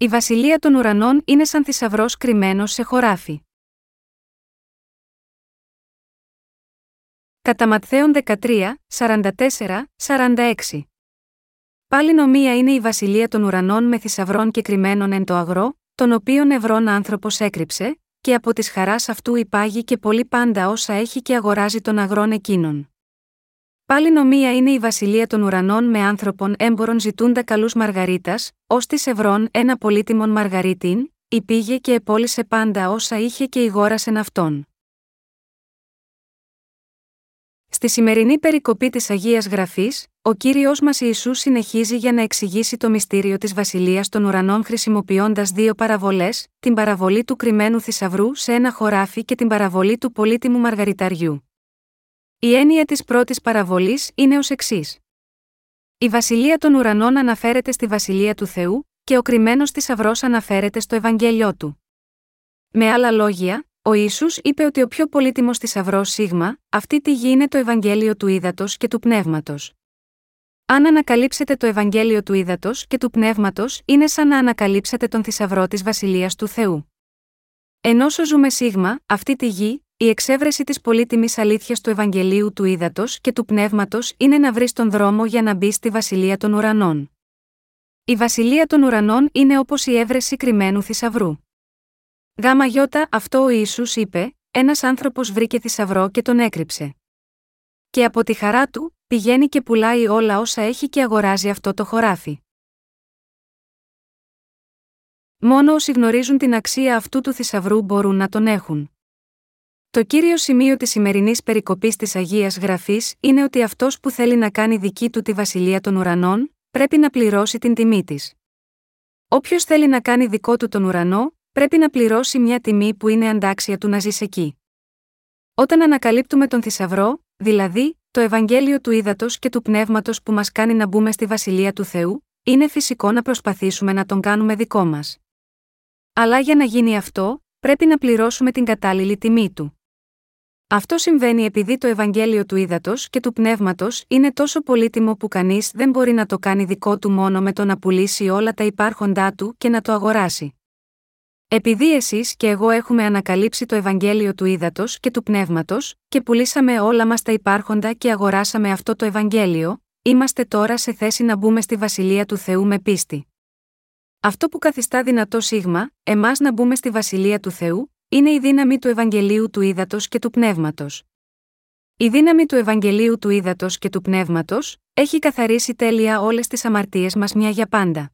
Η βασιλεία των ουρανών είναι σαν θησαυρός κρυμμένος σε χωράφι. Κατά Ματθαίον 13, 44, 46. Πάλι νομία είναι η βασιλεία των ουρανών με θησαυρών και κρυμμένων εν το αγρό, τον οποίον ευρών άνθρωπος έκρυψε, και από της χαράς αυτού υπάγει και πολύ πάντα όσα έχει και αγοράζει τον αγρόν εκείνον. Πάλι νομία είναι η βασιλεία των ουρανών με άνθρωπον έμπορων ζητούντα καλούς Μαργαρίτας, ως της Ευρών ένα πολύτιμον Μαργαρίτην, υπήγε και επόλυσε πάντα όσα είχε και ηγόρασεν αυτόν. Στη σημερινή περικοπή της Αγίας Γραφής, ο κύριος μας Ιησούς συνεχίζει για να εξηγήσει το μυστήριο της Βασιλείας των Ουρανών χρησιμοποιώντας δύο παραβολές, την παραβολή του κρυμμένου θησαυρού σε ένα χωράφι και την παραβολή του πολύτιμου μαργαριταριού. Η έννοια της πρώτης παραβολής είναι ως εξής. Η Βασιλεία των Ουρανών αναφέρεται στη Βασιλεία του Θεού, και ο κρυμμένος θησαυρό αναφέρεται στο Ευαγγέλιό του. Με άλλα λόγια, ο Ιησούς είπε ότι ο πιο πολύτιμος θησαυρό Σίγμα, αυτή τη γη είναι το Ευαγγέλιο του Ήδατος και του Πνεύματος. Αν ανακαλύψετε το Ευαγγέλιο του Ήδατος και του Πνεύματος, είναι σαν να ανακαλύψετε τον θησαυρό της Βασιλείας του Θεού. Ενώ ζούμε Σίγμα, αυτή τη γη, η εξέβρεση της πολύτιμης αλήθειας του Ευαγγελίου του Ήδατος και του Πνεύματος είναι να βρεις τον δρόμο για να μπεις στη Βασιλεία των Ουρανών. Η Βασιλεία των Ουρανών είναι όπως η έβρεση κρυμμένου θησαυρού. Γάμα γιώτα αυτό ο Ιησούς είπε, ένας άνθρωπος βρήκε θησαυρό και τον έκρυψε. Και από τη χαρά του, πηγαίνει και πουλάει όλα όσα έχει και αγοράζει αυτό το χωράφι. Μόνο όσοι γνωρίζουν την αξία αυτού του θησαυρού μπορούν να τον έχουν. Το κύριο σημείο της σημερινής περικοπής της Αγίας Γραφής είναι ότι αυτός που θέλει να κάνει δική του τη βασιλεία των ουρανών, πρέπει να πληρώσει την τιμή της. Όποιος θέλει να κάνει δικό του τον ουρανό, πρέπει να πληρώσει μια τιμή που είναι αντάξια του να ζεις εκεί. Όταν ανακαλύπτουμε τον θησαυρό, δηλαδή, το Ευαγγέλιο του Ήδατος και του Πνεύματος που μας κάνει να μπούμε στη βασιλεία του Θεού, είναι φυσικό να προσπαθήσουμε να τον κάνουμε δικό μας. Αλλά για να γίνει αυτό, πρέπει να πληρώσουμε την κατάλληλη τιμή του. Αυτό συμβαίνει επειδή το Ευαγγέλιο του Ήδατος και του Πνεύματος είναι τόσο πολύτιμο που κανείς δεν μπορεί να το κάνει δικό του μόνο με το να πουλήσει όλα τα υπάρχοντά του και να το αγοράσει. Επειδή εσείς και εγώ έχουμε ανακαλύψει το Ευαγγέλιο του Ήδατος και του Πνεύματος, και πουλήσαμε όλα μας τα υπάρχοντα και αγοράσαμε αυτό το Ευαγγέλιο, είμαστε τώρα σε θέση να μπούμε στη βασιλεία του Θεού με πίστη. Αυτό που καθιστά δυνατό σίγμα, εμάς να μπούμε στη βασιλεία του Θεού, είναι η δύναμη του Ευαγγελίου του Ήδατος και του Πνεύματος. Η δύναμη του Ευαγγελίου του Ήδατος και του Πνεύματος έχει καθαρίσει τέλεια όλες τις αμαρτίες μας μια για πάντα.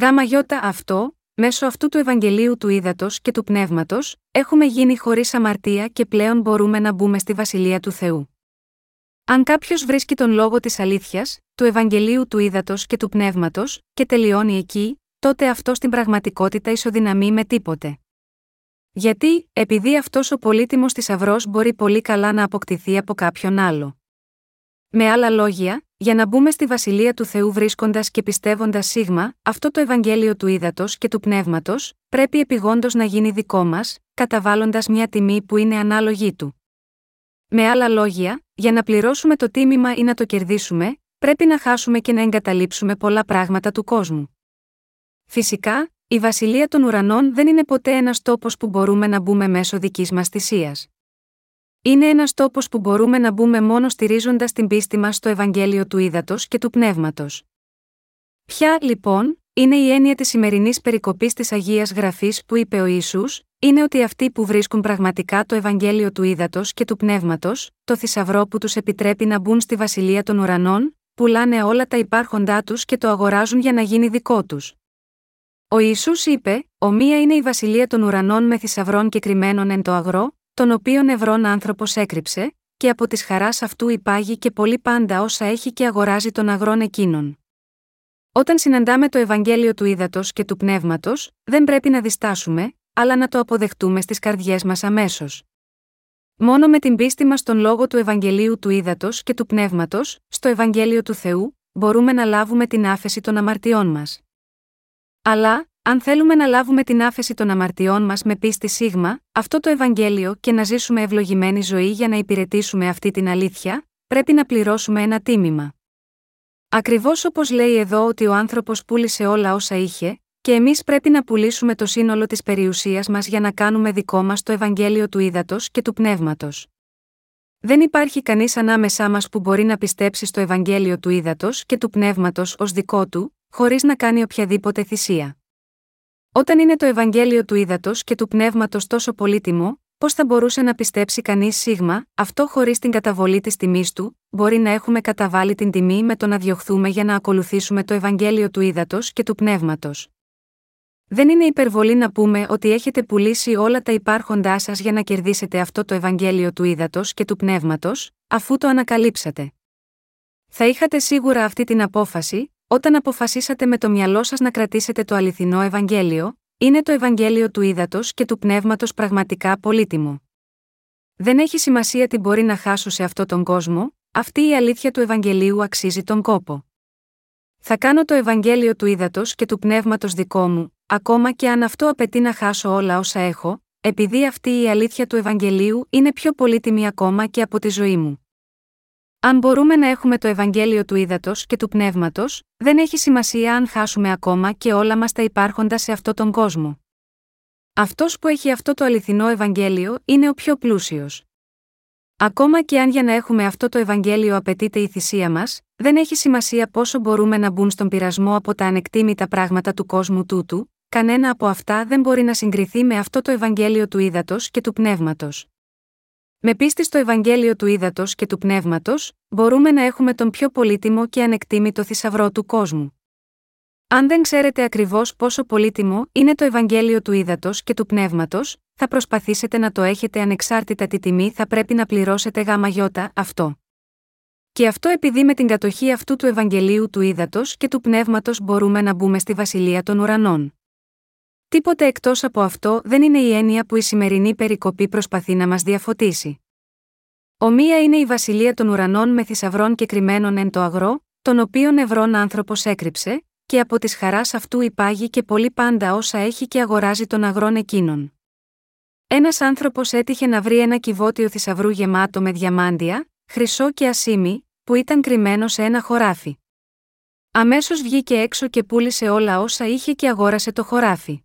Γάμα γιώτα αυτό, μέσω αυτού του Ευαγγελίου του Ήδατος και του Πνεύματος, έχουμε γίνει χωρίς αμαρτία και πλέον μπορούμε να μπούμε στη βασιλεία του Θεού. Αν κάποιος βρίσκει τον λόγο της αλήθειας, του Ευαγγελίου του Ήδατος και του Πνεύματος, και τελειώνει εκεί, τότε αυτό στην πραγματικότητα ισοδυναμεί με τίποτε. Γιατί, επειδή αυτός ο πολύτιμος θησαυρό μπορεί πολύ καλά να αποκτηθεί από κάποιον άλλο. Με άλλα λόγια, για να μπούμε στη βασιλεία του Θεού βρίσκοντας και πιστεύοντας σίγμα, αυτό το Ευαγγέλιο του ύδατο και του πνεύματος, πρέπει επιγόντως να γίνει δικό μας, καταβάλλοντας μια τιμή που είναι ανάλογη του. Με άλλα λόγια, για να πληρώσουμε το τίμημα ή να το κερδίσουμε, πρέπει να χάσουμε και να εγκαταλείψουμε πολλά πράγματα του κόσμου. Φυσικά, η βασιλεία των ουρανών δεν είναι ποτέ ένας τόπος που μπορούμε να μπούμε μέσω δικής μας θυσίας. Είναι ένας τόπος που μπορούμε να μπούμε μόνο στηρίζοντας την πίστη μας στο Ευαγγέλιο του Ήδατος και του Πνεύματος. Ποια, λοιπόν, είναι η έννοια της σημερινής περικοπής της Αγίας Γραφής που είπε ο Ισού, είναι ότι αυτοί που βρίσκουν πραγματικά το Ευαγγέλιο του Ήδατος και του Πνεύματος, το θησαυρό που τους επιτρέπει να μπουν στη Βασιλεία των Ουρανών, πουλάνε όλα τα υπάρχοντά τους και το αγοράζουν για να γίνει δικό τους. Ο Ισού είπε: μία είναι η βασιλεία των ουρανών με θησαυρών και κρυμμένων εν το αγρό, τον οποίον ευρών άνθρωπος έκρυψε, και από της χαράς αυτού υπάγει και πολύ πάντα όσα έχει και αγοράζει τον αγρόν εκείνον. Όταν συναντάμε το Ευαγγέλιο του Ήδατος και του Πνεύματος, δεν πρέπει να διστάσουμε, αλλά να το αποδεχτούμε στις καρδιές μας αμέσως. Μόνο με την πίστη μας στον λόγο του Ευαγγελίου του Ήδατος και του Πνεύματος, στο Ευαγγέλιο του Θεού, μπορούμε να λάβουμε την άφεση των αμαρτιών μας. Αλλά, αν θέλουμε να λάβουμε την άφεση των αμαρτιών μας με πίστη σίγμα, αυτό το Ευαγγέλιο και να ζήσουμε ευλογημένη ζωή για να υπηρετήσουμε αυτή την αλήθεια, πρέπει να πληρώσουμε ένα τίμημα. Ακριβώς όπως λέει εδώ ότι ο άνθρωπος πούλησε όλα όσα είχε, και εμείς πρέπει να πουλήσουμε το σύνολο της περιουσίας μας για να κάνουμε δικό μας το Ευαγγέλιο του Ήδατο και του Πνεύματος. Δεν υπάρχει κανείς ανάμεσά μας που μπορεί να πιστέψει στο Ευαγγέλιο του Ήδατο και του Πνεύματος ως δικό του, χωρίς να κάνει οποιαδήποτε θυσία. Όταν είναι το Ευαγγέλιο του Ήδατος και του Πνεύματος τόσο πολύτιμο, πώς θα μπορούσε να πιστέψει κανείς σίγμα, αυτό χωρίς την καταβολή της τιμής του, μπορεί να έχουμε καταβάλει την τιμή με το να διωχθούμε για να ακολουθήσουμε το Ευαγγέλιο του Ήδατος και του Πνεύματος. Δεν είναι υπερβολή να πούμε ότι έχετε πουλήσει όλα τα υπάρχοντά σας για να κερδίσετε αυτό το Ευαγγέλιο του Ήδατος και του Πνεύματος, αφού το ανακαλύψατε. Θα είχατε σίγουρα αυτή την απόφαση, όταν αποφασίσατε με το μυαλό σας να κρατήσετε το αληθινό Ευαγγέλιο, είναι το Ευαγγέλιο του Ήδατος και του Πνεύματος πραγματικά πολύτιμο. Δεν έχει σημασία τι μπορεί να χάσω σε αυτόν τον κόσμο, αυτή η αλήθεια του Ευαγγελίου αξίζει τον κόπο. Θα κάνω το Ευαγγέλιο του Ήδατος και του Πνεύματος δικό μου, ακόμα και αν αυτό απαιτεί να χάσω όλα όσα έχω, επειδή αυτή η αλήθεια του Ευαγγελίου είναι πιο πολύτιμη ακόμα και από τη ζωή μου. Αν μπορούμε να έχουμε το Ευαγγέλιο του Ήδατος και του Πνεύματος, δεν έχει σημασία αν χάσουμε ακόμα και όλα μας τα υπάρχοντα σε αυτόν τον κόσμο. Αυτός που έχει αυτό το αληθινό Ευαγγέλιο είναι ο πιο πλούσιος. Ακόμα και αν για να έχουμε αυτό το Ευαγγέλιο απαιτείται η θυσία μας, δεν έχει σημασία πόσο μπορούμε να μπουν στον πειρασμό από τα ανεκτήμητα πράγματα του κόσμου τούτου, κανένα από αυτά δεν μπορεί να συγκριθεί με αυτό το Ευαγγέλιο του Ήδατος και του Πνεύματος. Με πίστη στο Ευαγγέλιο του Ήδατος και του Πνεύματος, μπορούμε να έχουμε τον πιο πολύτιμο και ανεκτήμητο θησαυρό του κόσμου. Αν δεν ξέρετε ακριβώς πόσο πολύτιμο είναι το Ευαγγέλιο του Ήδατος και του Πνεύματος, θα προσπαθήσετε να το έχετε ανεξάρτητα τι τιμή θα πρέπει να πληρώσετε γάμα γιώτα αυτό. Και αυτό επειδή με την κατοχή αυτού του Ευαγγελίου του Ήδατος και του Πνεύματος μπορούμε να μπούμε στη Βασιλεία των Ουρανών. Τίποτε εκτός από αυτό δεν είναι η έννοια που η σημερινή περικοπή προσπαθεί να μας διαφωτίσει. Ομοία είναι η βασιλεία των ουρανών με θησαυρών και κρυμμένων εν το αγρό, τον οποίον ευρών άνθρωπος έκρυψε, και από της χαράς αυτού υπάγει και πολύ πάντα όσα έχει και αγοράζει τον αγρόν εκείνον. Ένας άνθρωπος έτυχε να βρει ένα κυβότιο θησαυρού γεμάτο με διαμάντια, χρυσό και ασίμι, που ήταν κρυμμένο σε ένα χωράφι. Αμέσως βγήκε έξω και πούλησε όλα όσα είχε και αγόρασε το χωράφι.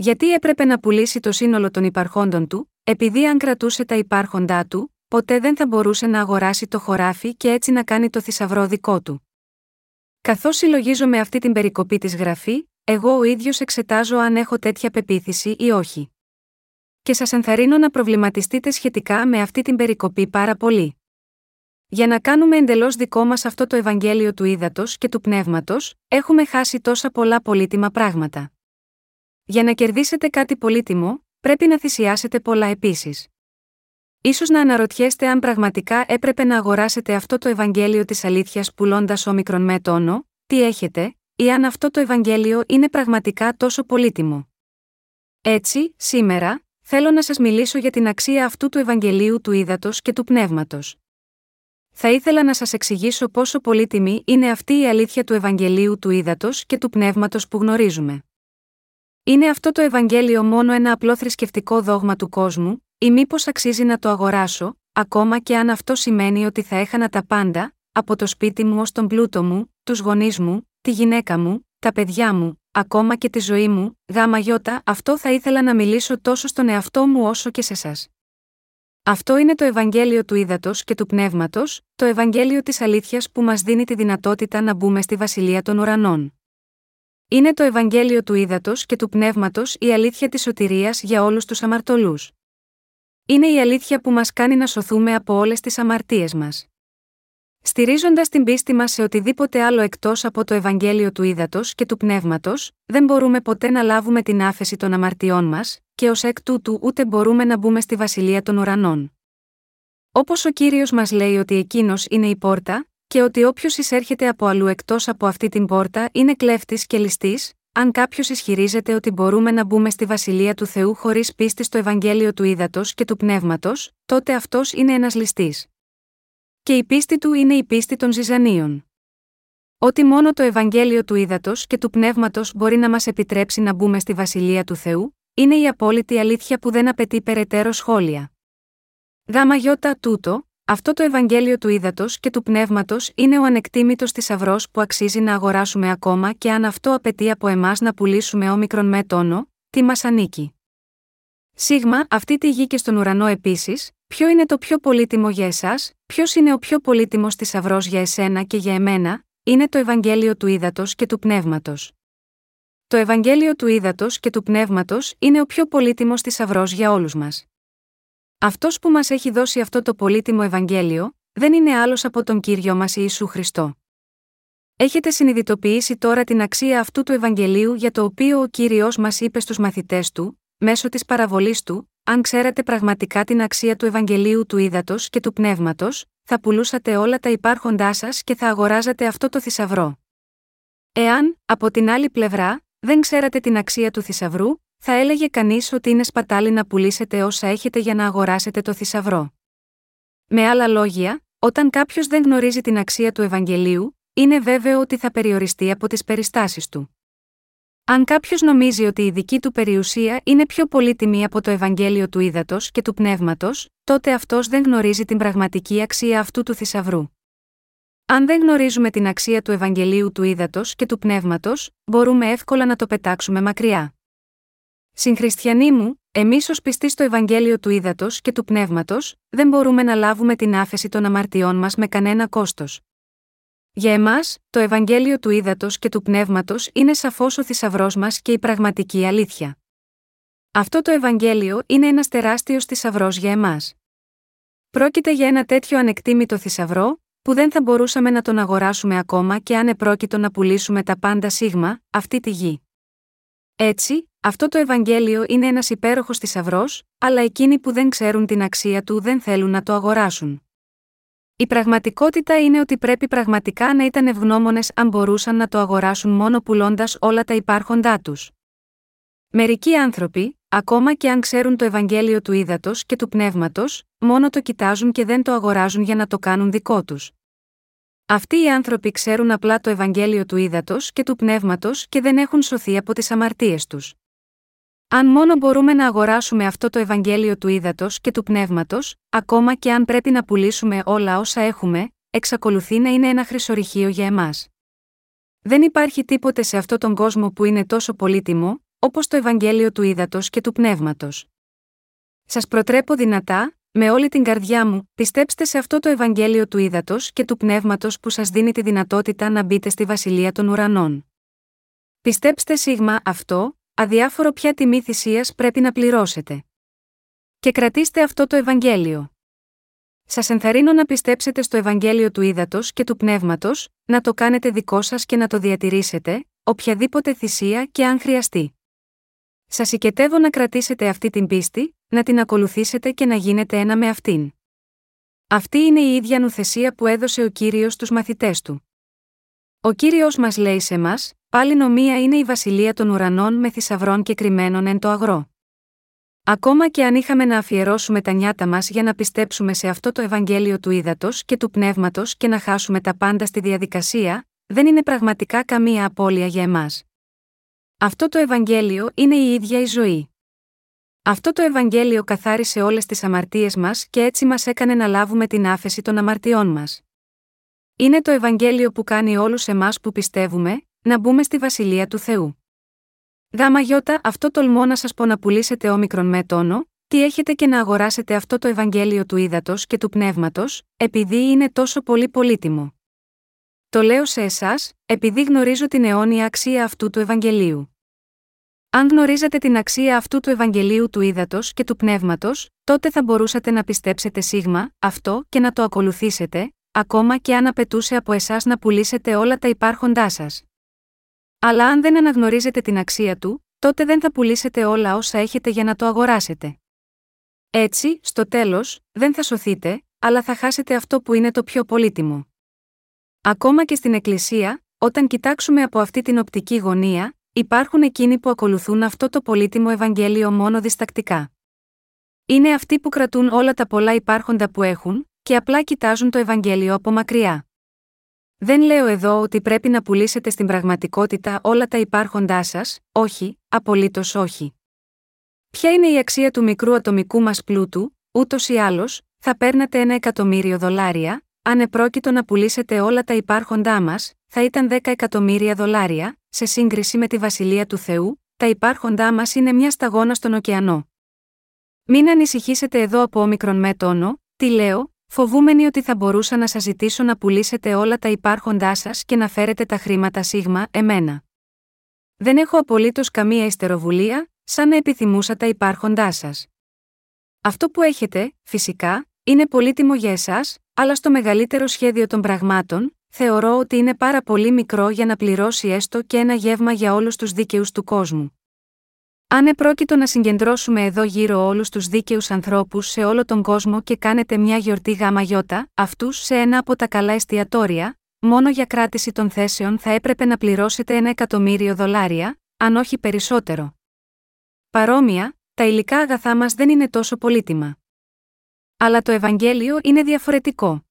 Γιατί έπρεπε να πουλήσει το σύνολο των υπαρχόντων του, επειδή αν κρατούσε τα υπάρχοντά του, ποτέ δεν θα μπορούσε να αγοράσει το χωράφι και έτσι να κάνει το θησαυρό δικό του. Καθώς συλλογίζομαι αυτή την περικοπή της γραφή, εγώ ο ίδιος εξετάζω αν έχω τέτοια πεποίθηση ή όχι. Και σας ενθαρρύνω να προβληματιστείτε σχετικά με αυτή την περικοπή πάρα πολύ. Για να κάνουμε εντελώς δικό μας αυτό το Ευαγγέλιο του ύδατο και του πνεύματος, έχουμε χάσει τόσα πολλά πολύτιμα πράγματα. Για να κερδίσετε κάτι πολύτιμο, πρέπει να θυσιάσετε πολλά επίσης. σω να αναρωτιέστε αν πραγματικά έπρεπε να αγοράσετε αυτό το Ευαγγέλιο της αλήθειας πουλώντας όμικρον με τόνο, τι έχετε, ή αν αυτό το Ευαγγέλιο είναι πραγματικά τόσο πολύτιμο. Έτσι, σήμερα, θέλω να σας μιλήσω για την αξία αυτού του Ευαγγελίου του ύδατος και του πνεύματος. Θα ήθελα να σας εξηγήσω πόσο πολύτιμη είναι αυτή η αλήθεια του Ευαγγελίου του ύδατος και του πνεύματος που γνωρίζουμε. Είναι αυτό το Ευαγγέλιο μόνο ένα απλό θρησκευτικό δόγμα του κόσμου, ή μήπως αξίζει να το αγοράσω, ακόμα και αν αυτό σημαίνει ότι θα έχανα τα πάντα, από το σπίτι μου ως τον πλούτο μου, τους γονείς μου, τη γυναίκα μου, τα παιδιά μου, ακόμα και τη ζωή μου, γάμα γιώτα, αυτό θα ήθελα να μιλήσω τόσο στον εαυτό μου όσο και σε εσάς. Αυτό είναι το Ευαγγέλιο του Ήδατος και του Πνεύματος, το Ευαγγέλιο της Αλήθειας που μας δίνει τη δυνατότητα να μπούμε στη Βασιλεία των Ουρανών. Είναι το Ευαγγέλιο του ύδατο και του πνεύματος η αλήθεια της σωτηρίας για όλους τους αμαρτωλούς. Είναι η αλήθεια που μας κάνει να σωθούμε από όλες τις αμαρτίες μας. Στηρίζοντας την πίστη μας σε οτιδήποτε άλλο εκτός από το Ευαγγέλιο του ύδατο και του πνεύματος, δεν μπορούμε ποτέ να λάβουμε την άφεση των αμαρτιών μας, και ως εκ τούτου ούτε μπορούμε να μπούμε στη βασιλεία των ουρανών. Όπως ο κύριος μας λέει ότι εκείνος είναι η πόρτα, και ότι όποιος εισέρχεται από αλλού εκτός από αυτή την πόρτα είναι κλέφτης και ληστής, αν κάποιος ισχυρίζεται ότι μπορούμε να μπούμε στη βασιλεία του Θεού χωρίς πίστη στο Ευαγγέλιο του ύδατο και του πνεύματος, τότε αυτός είναι ένας ληστής. Και η πίστη του είναι η πίστη των ζυζανίων. Ότι μόνο το Ευαγγέλιο του ύδατο και του πνεύματος μπορεί να μας επιτρέψει να μπούμε στη βασιλεία του Θεού, είναι η απόλυτη αλήθεια που δεν απαιτεί περαιτέρω σχόλια. Γάμα γιώτα τούτο, Αυτό το Ευαγγέλιο του ύδατο και του πνεύματος είναι ο ανεκτήμητος θησαυρό που αξίζει να αγοράσουμε ακόμα και αν αυτό απαιτεί από εμάς να πουλήσουμε όμικρον με τόνο, τι μας ανήκει. Σίγμα, αυτή τη γη και στον ουρανό επίσης, ποιο είναι το πιο πολύτιμο για εσάς, ποιος είναι ο πιο πολύτιμος θησαυρό για εσένα και για εμένα, είναι το Ευαγγέλιο του ύδατο και του πνεύματος. Το Ευαγγέλιο του ύδατο και του πνεύματος είναι ο πιο πολύτιμος θησαυρό για όλους μας. Αυτός που μας έχει δώσει αυτό το πολύτιμο Ευαγγέλιο, δεν είναι άλλος από τον κύριο μας Ιησού Χριστό. Έχετε συνειδητοποιήσει τώρα την αξία αυτού του Ευαγγελίου για το οποίο ο κύριος μας είπε στους μαθητές του, μέσω της παραβολής του, αν ξέρατε πραγματικά την αξία του Ευαγγελίου του ύδατος και του πνεύματος, θα πουλούσατε όλα τα υπάρχοντά σας και θα αγοράζατε αυτό το θησαυρό. Εάν, από την άλλη πλευρά, δεν ξέρατε την αξία του θησαυρού, θα έλεγε κανείς ότι είναι σπατάλη να πουλήσετε όσα έχετε για να αγοράσετε το θησαυρό. Με άλλα λόγια, όταν κάποιος δεν γνωρίζει την αξία του Ευαγγελίου, είναι βέβαιο ότι θα περιοριστεί από τις περιστάσεις του. Αν κάποιος νομίζει ότι η δική του περιουσία είναι πιο πολύτιμη από το Ευαγγέλιο του ύδατο και του πνεύματος, τότε αυτός δεν γνωρίζει την πραγματική αξία αυτού του θησαυρού. Αν δεν γνωρίζουμε την αξία του Ευαγγελίου του ύδατο και του πνεύματος, μπορούμε εύκολα να το πετάξουμε μακριά. Συγχριστιανοί μου, εμείς ως πιστοί στο Ευαγγέλιο του ύδατο και του πνεύματος, δεν μπορούμε να λάβουμε την άφεση των αμαρτιών μας με κανένα κόστος. Για εμάς, το Ευαγγέλιο του ύδατο και του πνεύματος είναι σαφώς ο θησαυρός μας και η πραγματική αλήθεια. Αυτό το Ευαγγέλιο είναι ένας τεράστιος θησαυρός για εμάς. Πρόκειται για ένα τέτοιο ανεκτήμητο θησαυρό, που δεν θα μπορούσαμε να τον αγοράσουμε ακόμα και αν επρόκειτο να πουλήσουμε τα πάντα σίγμα, αυτή τη γη. Έτσι, αυτό το Ευαγγέλιο είναι ένας υπέροχος θησαυρός, αλλά εκείνοι που δεν ξέρουν την αξία του δεν θέλουν να το αγοράσουν. Η πραγματικότητα είναι ότι πρέπει πραγματικά να ήταν ευγνώμονες αν μπορούσαν να το αγοράσουν μόνο πουλώντας όλα τα υπάρχοντά τους. Μερικοί άνθρωποι, ακόμα και αν ξέρουν το Ευαγγέλιο του ύδατος και του πνεύματος, μόνο το κοιτάζουν και δεν το αγοράζουν για να το κάνουν δικό τους. Αυτοί οι άνθρωποι ξέρουν απλά το Ευαγγέλιο του ύδατο και του πνεύματος και δεν έχουν σωθεί από τις αμαρτίες τους. Αν μόνο μπορούμε να αγοράσουμε αυτό το Ευαγγέλιο του ύδατο και του πνεύματος, ακόμα και αν πρέπει να πουλήσουμε όλα όσα έχουμε, εξακολουθεί να είναι ένα χρυσορυχείο για εμάς. Δεν υπάρχει τίποτε σε αυτόν τον κόσμο που είναι τόσο πολύτιμο, όπως το Ευαγγέλιο του ύδατο και του πνεύματος. Σας προτρέπω δυνατά, με όλη την καρδιά μου, πιστέψτε σε αυτό το Ευαγγέλιο του ύδατο και του πνεύματος που σας δίνει τη δυνατότητα να μπείτε στη βασιλεία των ουρανών. Πιστέψτε σίγμα αυτό, αδιάφορο ποια τιμή θυσίας πρέπει να πληρώσετε. Και κρατήστε αυτό το Ευαγγέλιο. Σας ενθαρρύνω να πιστέψετε στο Ευαγγέλιο του ύδατο και του πνεύματος, να το κάνετε δικό σας και να το διατηρήσετε, οποιαδήποτε θυσία και αν χρειαστεί. Σας οικετεύω να κρατήσετε αυτή την πίστη, να την ακολουθήσετε και να γίνετε ένα με αυτήν. Αυτή είναι η ίδια νουθεσία που έδωσε ο κύριος στους μαθητές του. Ο κύριος μας λέει σε μας, πάλι νομία είναι η βασιλεία των ουρανών με θησαυρών και κρυμμένων εν το αγρό. Ακόμα και αν είχαμε να αφιερώσουμε τα νιάτα μας για να πιστέψουμε σε αυτό το Ευαγγέλιο του ύδατο και του πνεύματος και να χάσουμε τα πάντα στη διαδικασία, δεν είναι πραγματικά καμία απώλεια για εμάς. Αυτό το Ευαγγέλιο είναι η ίδια η ζωή. Αυτό το Ευαγγέλιο καθάρισε όλες τις αμαρτίες μας και έτσι μας έκανε να λάβουμε την άφεση των αμαρτιών μας. Είναι το Ευαγγέλιο που κάνει όλους εμάς που πιστεύουμε, να μπούμε στη βασιλεία του Θεού. Γάμα γιώτα, αυτό τολμώ να σας πω να πουλήσετε όμικρον με τόνο, τι έχετε και να αγοράσετε αυτό το Ευαγγέλιο του ύδατος και του πνεύματος, επειδή είναι τόσο πολύ πολύτιμο. Το λέω σε εσάς, επειδή γνωρίζω την αιώνια αξία αυτού του Ευαγγελίου. Αν γνωρίζατε την αξία αυτού του Ευαγγελίου του ύδατο και του πνεύματος, τότε θα μπορούσατε να πιστέψετε σίγμα, αυτό και να το ακολουθήσετε, ακόμα και αν απαιτούσε από εσάς να πουλήσετε όλα τα υπάρχοντά σας. Αλλά αν δεν αναγνωρίζετε την αξία του, τότε δεν θα πουλήσετε όλα όσα έχετε για να το αγοράσετε. Έτσι, στο τέλος, δεν θα σωθείτε, αλλά θα χάσετε αυτό που είναι το πιο πολύτιμο. Ακόμα και στην Εκκλησία, όταν κοιτάξουμε από αυτή την οπτική γωνία, υπάρχουν εκείνοι που ακολουθούν αυτό το πολύτιμο Ευαγγέλιο μόνο διστακτικά. Είναι αυτοί που κρατούν όλα τα πολλά υπάρχοντα που έχουν, και απλά κοιτάζουν το Ευαγγέλιο από μακριά. Δεν λέω εδώ ότι πρέπει να πουλήσετε στην πραγματικότητα όλα τα υπάρχοντά σας, όχι, απολύτως όχι. Ποια είναι η αξία του μικρού ατομικού μας πλούτου, ούτως ή άλλως, θα παίρνατε ένα εκατομμύριο δολάρια, αν επρόκειτο να πουλήσετε όλα τα υπάρχοντά μας, θα ήταν 10 εκατομμύρια δολάρια, σε σύγκριση με τη βασιλεία του Θεού, τα υπάρχοντά μας είναι μια σταγόνα στον ωκεανό. Μην ανησυχήσετε εδώ από όμικρον με τόνο, τι λέω, φοβούμενοι ότι θα μπορούσα να σας ζητήσω να πουλήσετε όλα τα υπάρχοντά σας και να φέρετε τα χρήματα σίγμα, εμένα. Δεν έχω απολύτως καμία ιστεροβουλία, σαν να επιθυμούσα τα υπάρχοντά σας. Αυτό που έχετε, φυσικά, είναι πολύτιμο για εσάς, αλλά στο μεγαλύτερο σχέδιο των πραγμάτων, θεωρώ ότι είναι πάρα πολύ μικρό για να πληρώσει έστω και ένα γεύμα για όλους τους δίκαιους του κόσμου. Αν επρόκειτο να συγκεντρώσουμε εδώ γύρω όλους τους δίκαιους ανθρώπους σε όλο τον κόσμο και κάνετε μια γιορτή γάμα γιώτα, αυτούς σε ένα από τα καλά εστιατόρια, μόνο για κράτηση των θέσεων θα έπρεπε να πληρώσετε ένα εκατομμύριο δολάρια, αν όχι περισσότερο. Παρόμοια, τα υλικά αγαθά μας δεν είναι τόσο πολύτιμα. Αλλά το Ευαγγέλιο είναι διαφορετικό.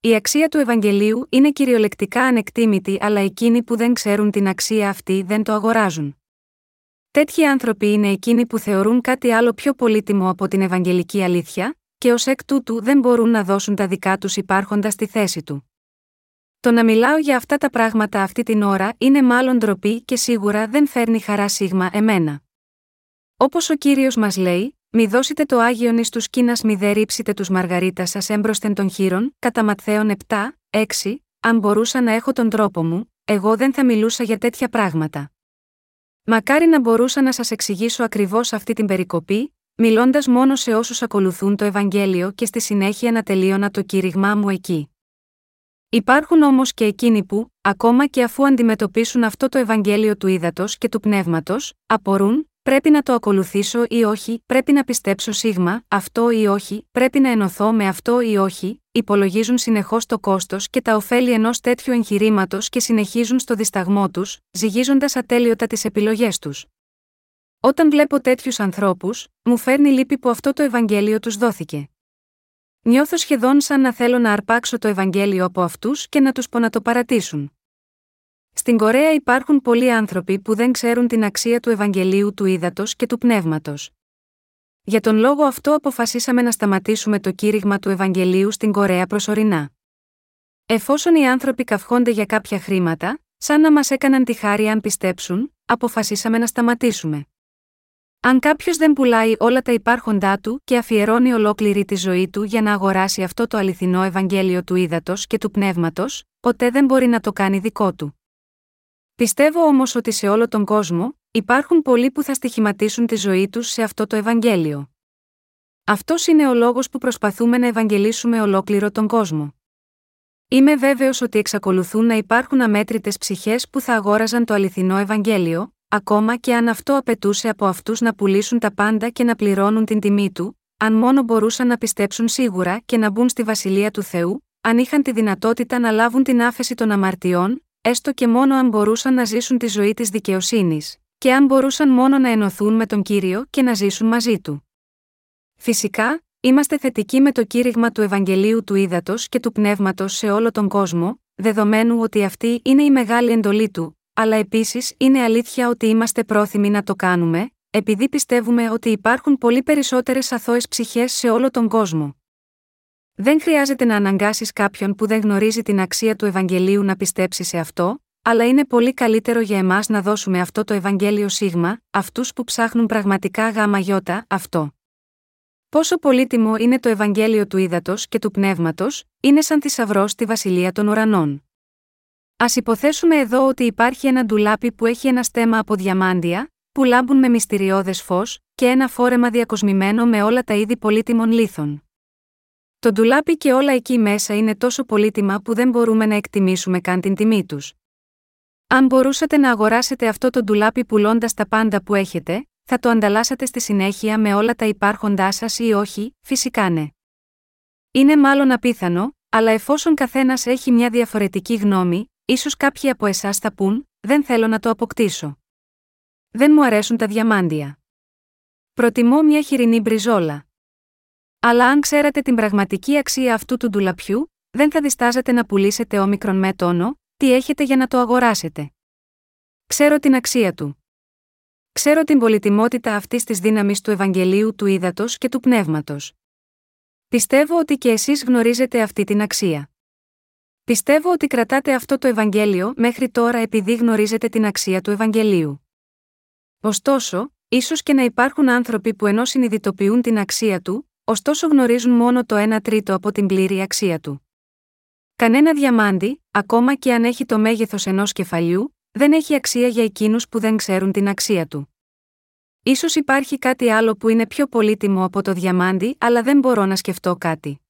Η αξία του Ευαγγελίου είναι κυριολεκτικά ανεκτήμητη, αλλά εκείνοι που δεν ξέρουν την αξία αυτή δεν το αγοράζουν. Τέτοιοι άνθρωποι είναι εκείνοι που θεωρούν κάτι άλλο πιο πολύτιμο από την Ευαγγελική αλήθεια, και ως εκ τούτου δεν μπορούν να δώσουν τα δικά τους υπάρχοντα στη θέση του. Το να μιλάω για αυτά τα πράγματα αυτή την ώρα είναι μάλλον ντροπή και σίγουρα δεν φέρνει χαρά σίγμα εμένα. Όπως ο κύριος μας λέει, μη δώσετε το άγιον εις τους κίνας μη δε ρίψετε τους μαργαρίτας σας έμπροσθεν των χείρων, κατά Ματθαίων 7, 6, αν μπορούσα να έχω τον τρόπο μου, εγώ δεν θα μιλούσα για τέτοια πράγματα. Μακάρι να μπορούσα να σας εξηγήσω ακριβώς αυτή την περικοπή, μιλώντας μόνο σε όσους ακολουθούν το Ευαγγέλιο και στη συνέχεια να τελείωνα το κήρυγμά μου εκεί. Υπάρχουν όμως και εκείνοι που, ακόμα και αφού αντιμετωπίσουν αυτό το Ευαγγέλιο του ύδατο και του πνεύματος, απορούν, πρέπει να το ακολουθήσω ή όχι, πρέπει να πιστέψω σίγμα, αυτό ή όχι, πρέπει να ενωθώ με αυτό ή όχι, υπολογίζουν συνεχώς το κόστος και τα ωφέλη ενός τέτοιου εγχειρήματος και συνεχίζουν στο δισταγμό τους, ζυγίζοντας ατέλειωτα τις επιλογές τους. Όταν βλέπω τέτοιους ανθρώπους, μου φέρνει λύπη που αυτό το Ευαγγέλιο τους δόθηκε. Νιώθω σχεδόν σαν να θέλω να αρπάξω το Ευαγγέλιο από αυτούς και να τους πω να το παρατήσουν. Στην Κορέα υπάρχουν πολλοί άνθρωποι που δεν ξέρουν την αξία του Ευαγγελίου του ύδατο και του πνεύματος. Για τον λόγο αυτό αποφασίσαμε να σταματήσουμε το κήρυγμα του Ευαγγελίου στην Κορέα προσωρινά. Εφόσον οι άνθρωποι καυχόνται για κάποια χρήματα, σαν να μας έκαναν τη χάρη αν πιστέψουν, αποφασίσαμε να σταματήσουμε. Αν κάποιος δεν πουλάει όλα τα υπάρχοντά του και αφιερώνει ολόκληρη τη ζωή του για να αγοράσει αυτό το αληθινό Ευαγγέλιο του ύδατο και του πνεύματος, ποτέ δεν μπορεί να το κάνει δικό του. Πιστεύω όμως ότι σε όλο τον κόσμο, υπάρχουν πολλοί που θα στοιχηματίσουν τη ζωή τους σε αυτό το Ευαγγέλιο. Αυτός είναι ο λόγος που προσπαθούμε να ευαγγελίσουμε ολόκληρο τον κόσμο. Είμαι βέβαιος ότι εξακολουθούν να υπάρχουν αμέτρητες ψυχές που θα αγόραζαν το αληθινό Ευαγγέλιο, ακόμα και αν αυτό απαιτούσε από αυτούς να πουλήσουν τα πάντα και να πληρώνουν την τιμή του, αν μόνο μπορούσαν να πιστέψουν σίγουρα και να μπουν στη βασιλεία του Θεού, αν είχαν τη δυνατότητα να λάβουν την άφεση των αμαρτιών, έστω και μόνο αν μπορούσαν να ζήσουν τη ζωή της δικαιοσύνης, και αν μπορούσαν μόνο να ενωθούν με τον κύριο και να ζήσουν μαζί του. Φυσικά, είμαστε θετικοί με το κήρυγμα του Ευαγγελίου του Ήδατος και του Πνεύματος σε όλο τον κόσμο, δεδομένου ότι αυτή είναι η μεγάλη εντολή του, αλλά επίσης είναι αλήθεια ότι είμαστε πρόθυμοι να το κάνουμε, επειδή πιστεύουμε ότι υπάρχουν πολύ περισσότερες αθώες ψυχές σε όλο τον κόσμο. Δεν χρειάζεται να αναγκάσεις κάποιον που δεν γνωρίζει την αξία του Ευαγγελίου να πιστέψει σε αυτό, αλλά είναι πολύ καλύτερο για εμάς να δώσουμε αυτό το Ευαγγέλιο Σίγμα, αυτούς που ψάχνουν πραγματικά γάμα γιώτα, αυτό. Πόσο πολύτιμο είναι το Ευαγγέλιο του ύδατος και του πνεύματος, είναι σαν θησαυρό στη βασιλεία των ουρανών. Α υποθέσουμε εδώ ότι υπάρχει ένα ντουλάπι που έχει ένα στέμα από διαμάντια, που λάμπουν με μυστηριώδες φως, και ένα φόρεμα διακοσμημένο με όλα τα είδη πολύτιμων λίθων. Το ντουλάπι και όλα εκεί μέσα είναι τόσο πολύτιμα που δεν μπορούμε να εκτιμήσουμε καν την τιμή τους. Αν μπορούσατε να αγοράσετε αυτό το ντουλάπι πουλώντας τα πάντα που έχετε, θα το ανταλλάσσατε στη συνέχεια με όλα τα υπάρχοντά σας ή όχι, φυσικά ναι. Είναι μάλλον απίθανο, αλλά εφόσον καθένας έχει μια διαφορετική γνώμη, ίσως κάποιοι από εσάς θα πούν: Δεν θέλω να το αποκτήσω. Δεν μου αρέσουν τα διαμάντια. Προτιμώ μια χοιρινή μπριζόλα. Αλλά αν ξέρατε την πραγματική αξία αυτού του ντουλαπιού, δεν θα διστάζετε να πουλήσετε όμικρον με τόνο, τι έχετε για να το αγοράσετε. Ξέρω την αξία του. Ξέρω την πολυτιμότητα αυτής της δύναμης του Ευαγγελίου του Ήδατος και του Πνεύματος. Πιστεύω ότι και εσείς γνωρίζετε αυτή την αξία. Πιστεύω ότι κρατάτε αυτό το Ευαγγέλιο μέχρι τώρα επειδή γνωρίζετε την αξία του Ευαγγελίου. Ωστόσο, ίσως και να υπάρχουν άνθρωποι που ενώ συνειδητοποιούν την αξία του, ωστόσο γνωρίζουν μόνο το 1 τρίτο από την πλήρη αξία του. Κανένα διαμάντι, ακόμα και αν έχει το μέγεθος ενός κεφαλιού, δεν έχει αξία για εκείνους που δεν ξέρουν την αξία του. Ίσως υπάρχει κάτι άλλο που είναι πιο πολύτιμο από το διαμάντι, αλλά δεν μπορώ να σκεφτώ κάτι.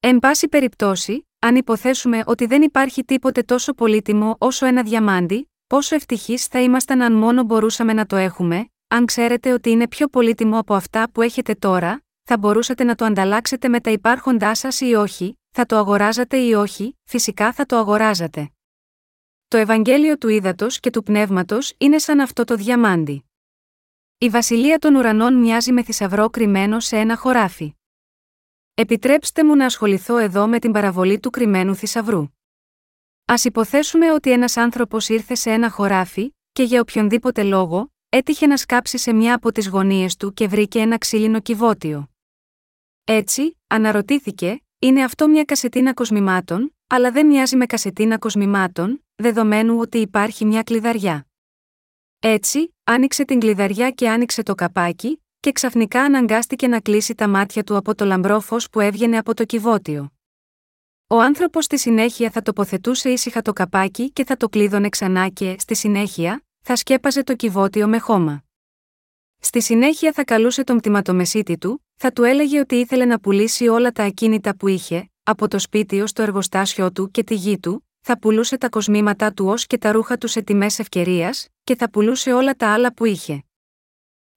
Εν πάση περιπτώσει, αν υποθέσουμε ότι δεν υπάρχει τίποτε τόσο πολύτιμο όσο ένα διαμάντι, πόσο ευτυχείς θα ήμασταν αν μόνο μπορούσαμε να το έχουμε, αν ξέρετε ότι είναι πιο πολύτιμο από αυτά που έχετε τώρα, θα μπορούσατε να το ανταλλάξετε με τα υπάρχοντά σας ή όχι, θα το αγοράζατε ή όχι, φυσικά θα το αγοράζατε. Το Ευαγγέλιο του Ήδατος και του Πνεύματος είναι σαν αυτό το διαμάντι. Η βασιλεία των ουρανών μοιάζει με θησαυρό κρυμμένο σε ένα χωράφι. Επιτρέψτε μου να ασχοληθώ εδώ με την παραβολή του κρυμμένου θησαυρού. Α υποθέσουμε ότι ένας άνθρωπος ήρθε σε ένα χωράφι, και για οποιονδήποτε λόγο, έτυχε να σκάψει σε μια από τις γωνίες του και βρήκε ένα ξύλινο κυβότιο. Έτσι, αναρωτήθηκε, είναι αυτό μια κασετίνα κοσμημάτων, αλλά δεν μοιάζει με κασετίνα κοσμημάτων, δεδομένου ότι υπάρχει μια κλειδαριά. Έτσι, άνοιξε την κλειδαριά και άνοιξε το καπάκι, και ξαφνικά αναγκάστηκε να κλείσει τα μάτια του από το λαμπρό φως που έβγαινε από το κυβότιο. Ο άνθρωπος στη συνέχεια θα τοποθετούσε ήσυχα το καπάκι και θα το κλείδωνε ξανά και, στη συνέχεια, θα σκέπαζε το κυβότιο με χώμα. Στη συνέχεια θα καλούσε τον πτυματομεσίτη του, θα του έλεγε ότι ήθελε να πουλήσει όλα τα ακίνητα που είχε, από το σπίτι ως το εργοστάσιο του και τη γη του, θα πουλούσε τα κοσμήματά του ως και τα ρούχα του σε τιμές ευκαιρίας, και θα πουλούσε όλα τα άλλα που είχε.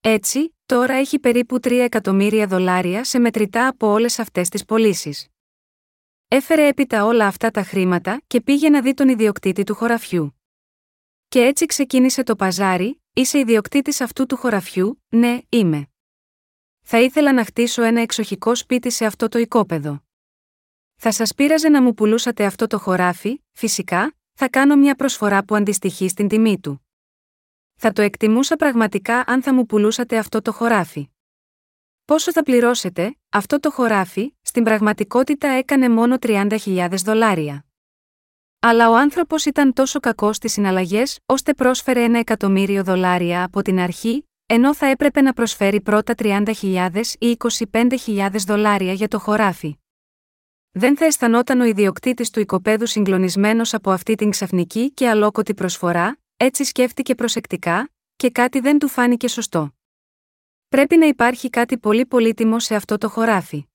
Έτσι, τώρα έχει περίπου 3 εκατομμύρια δολάρια σε μετρητά από όλες αυτές τις πωλήσεις. Έφερε έπειτα όλα αυτά τα χρήματα και πήγε να δει τον ιδιοκτήτη του χωραφιού. Και έτσι ξεκίνησε το παζάρι, είσαι ιδιοκτήτης αυτού του χωραφιού, ναι, είμαι. Θα ήθελα να χτίσω ένα εξοχικό σπίτι σε αυτό το οικόπεδο. Θα σας πείραζε να μου πουλούσατε αυτό το χωράφι, φυσικά, θα κάνω μια προσφορά που αντιστοιχεί στην τιμή του. Θα το εκτιμούσα πραγματικά αν θα μου πουλούσατε αυτό το χωράφι. Πόσο θα πληρώσετε, αυτό το χωράφι, στην πραγματικότητα έκανε μόνο 30.000 δολάρια. Αλλά ο άνθρωπος ήταν τόσο κακός στις συναλλαγές, ώστε πρόσφερε ένα εκατομμύριο δολάρια από την αρχή, ενώ θα έπρεπε να προσφέρει πρώτα 30.000 ή 25.000 δολάρια για το χωράφι. Δεν θα αισθανόταν ο ιδιοκτήτης του οικοπαίδου συγκλονισμένος από αυτή την ξαφνική και αλόκοτη προσφορά, έτσι σκέφτηκε προσεκτικά, και κάτι δεν του φάνηκε σωστό. Πρέπει να υπάρχει κάτι πολύ πολύτιμο σε αυτό το χωράφι.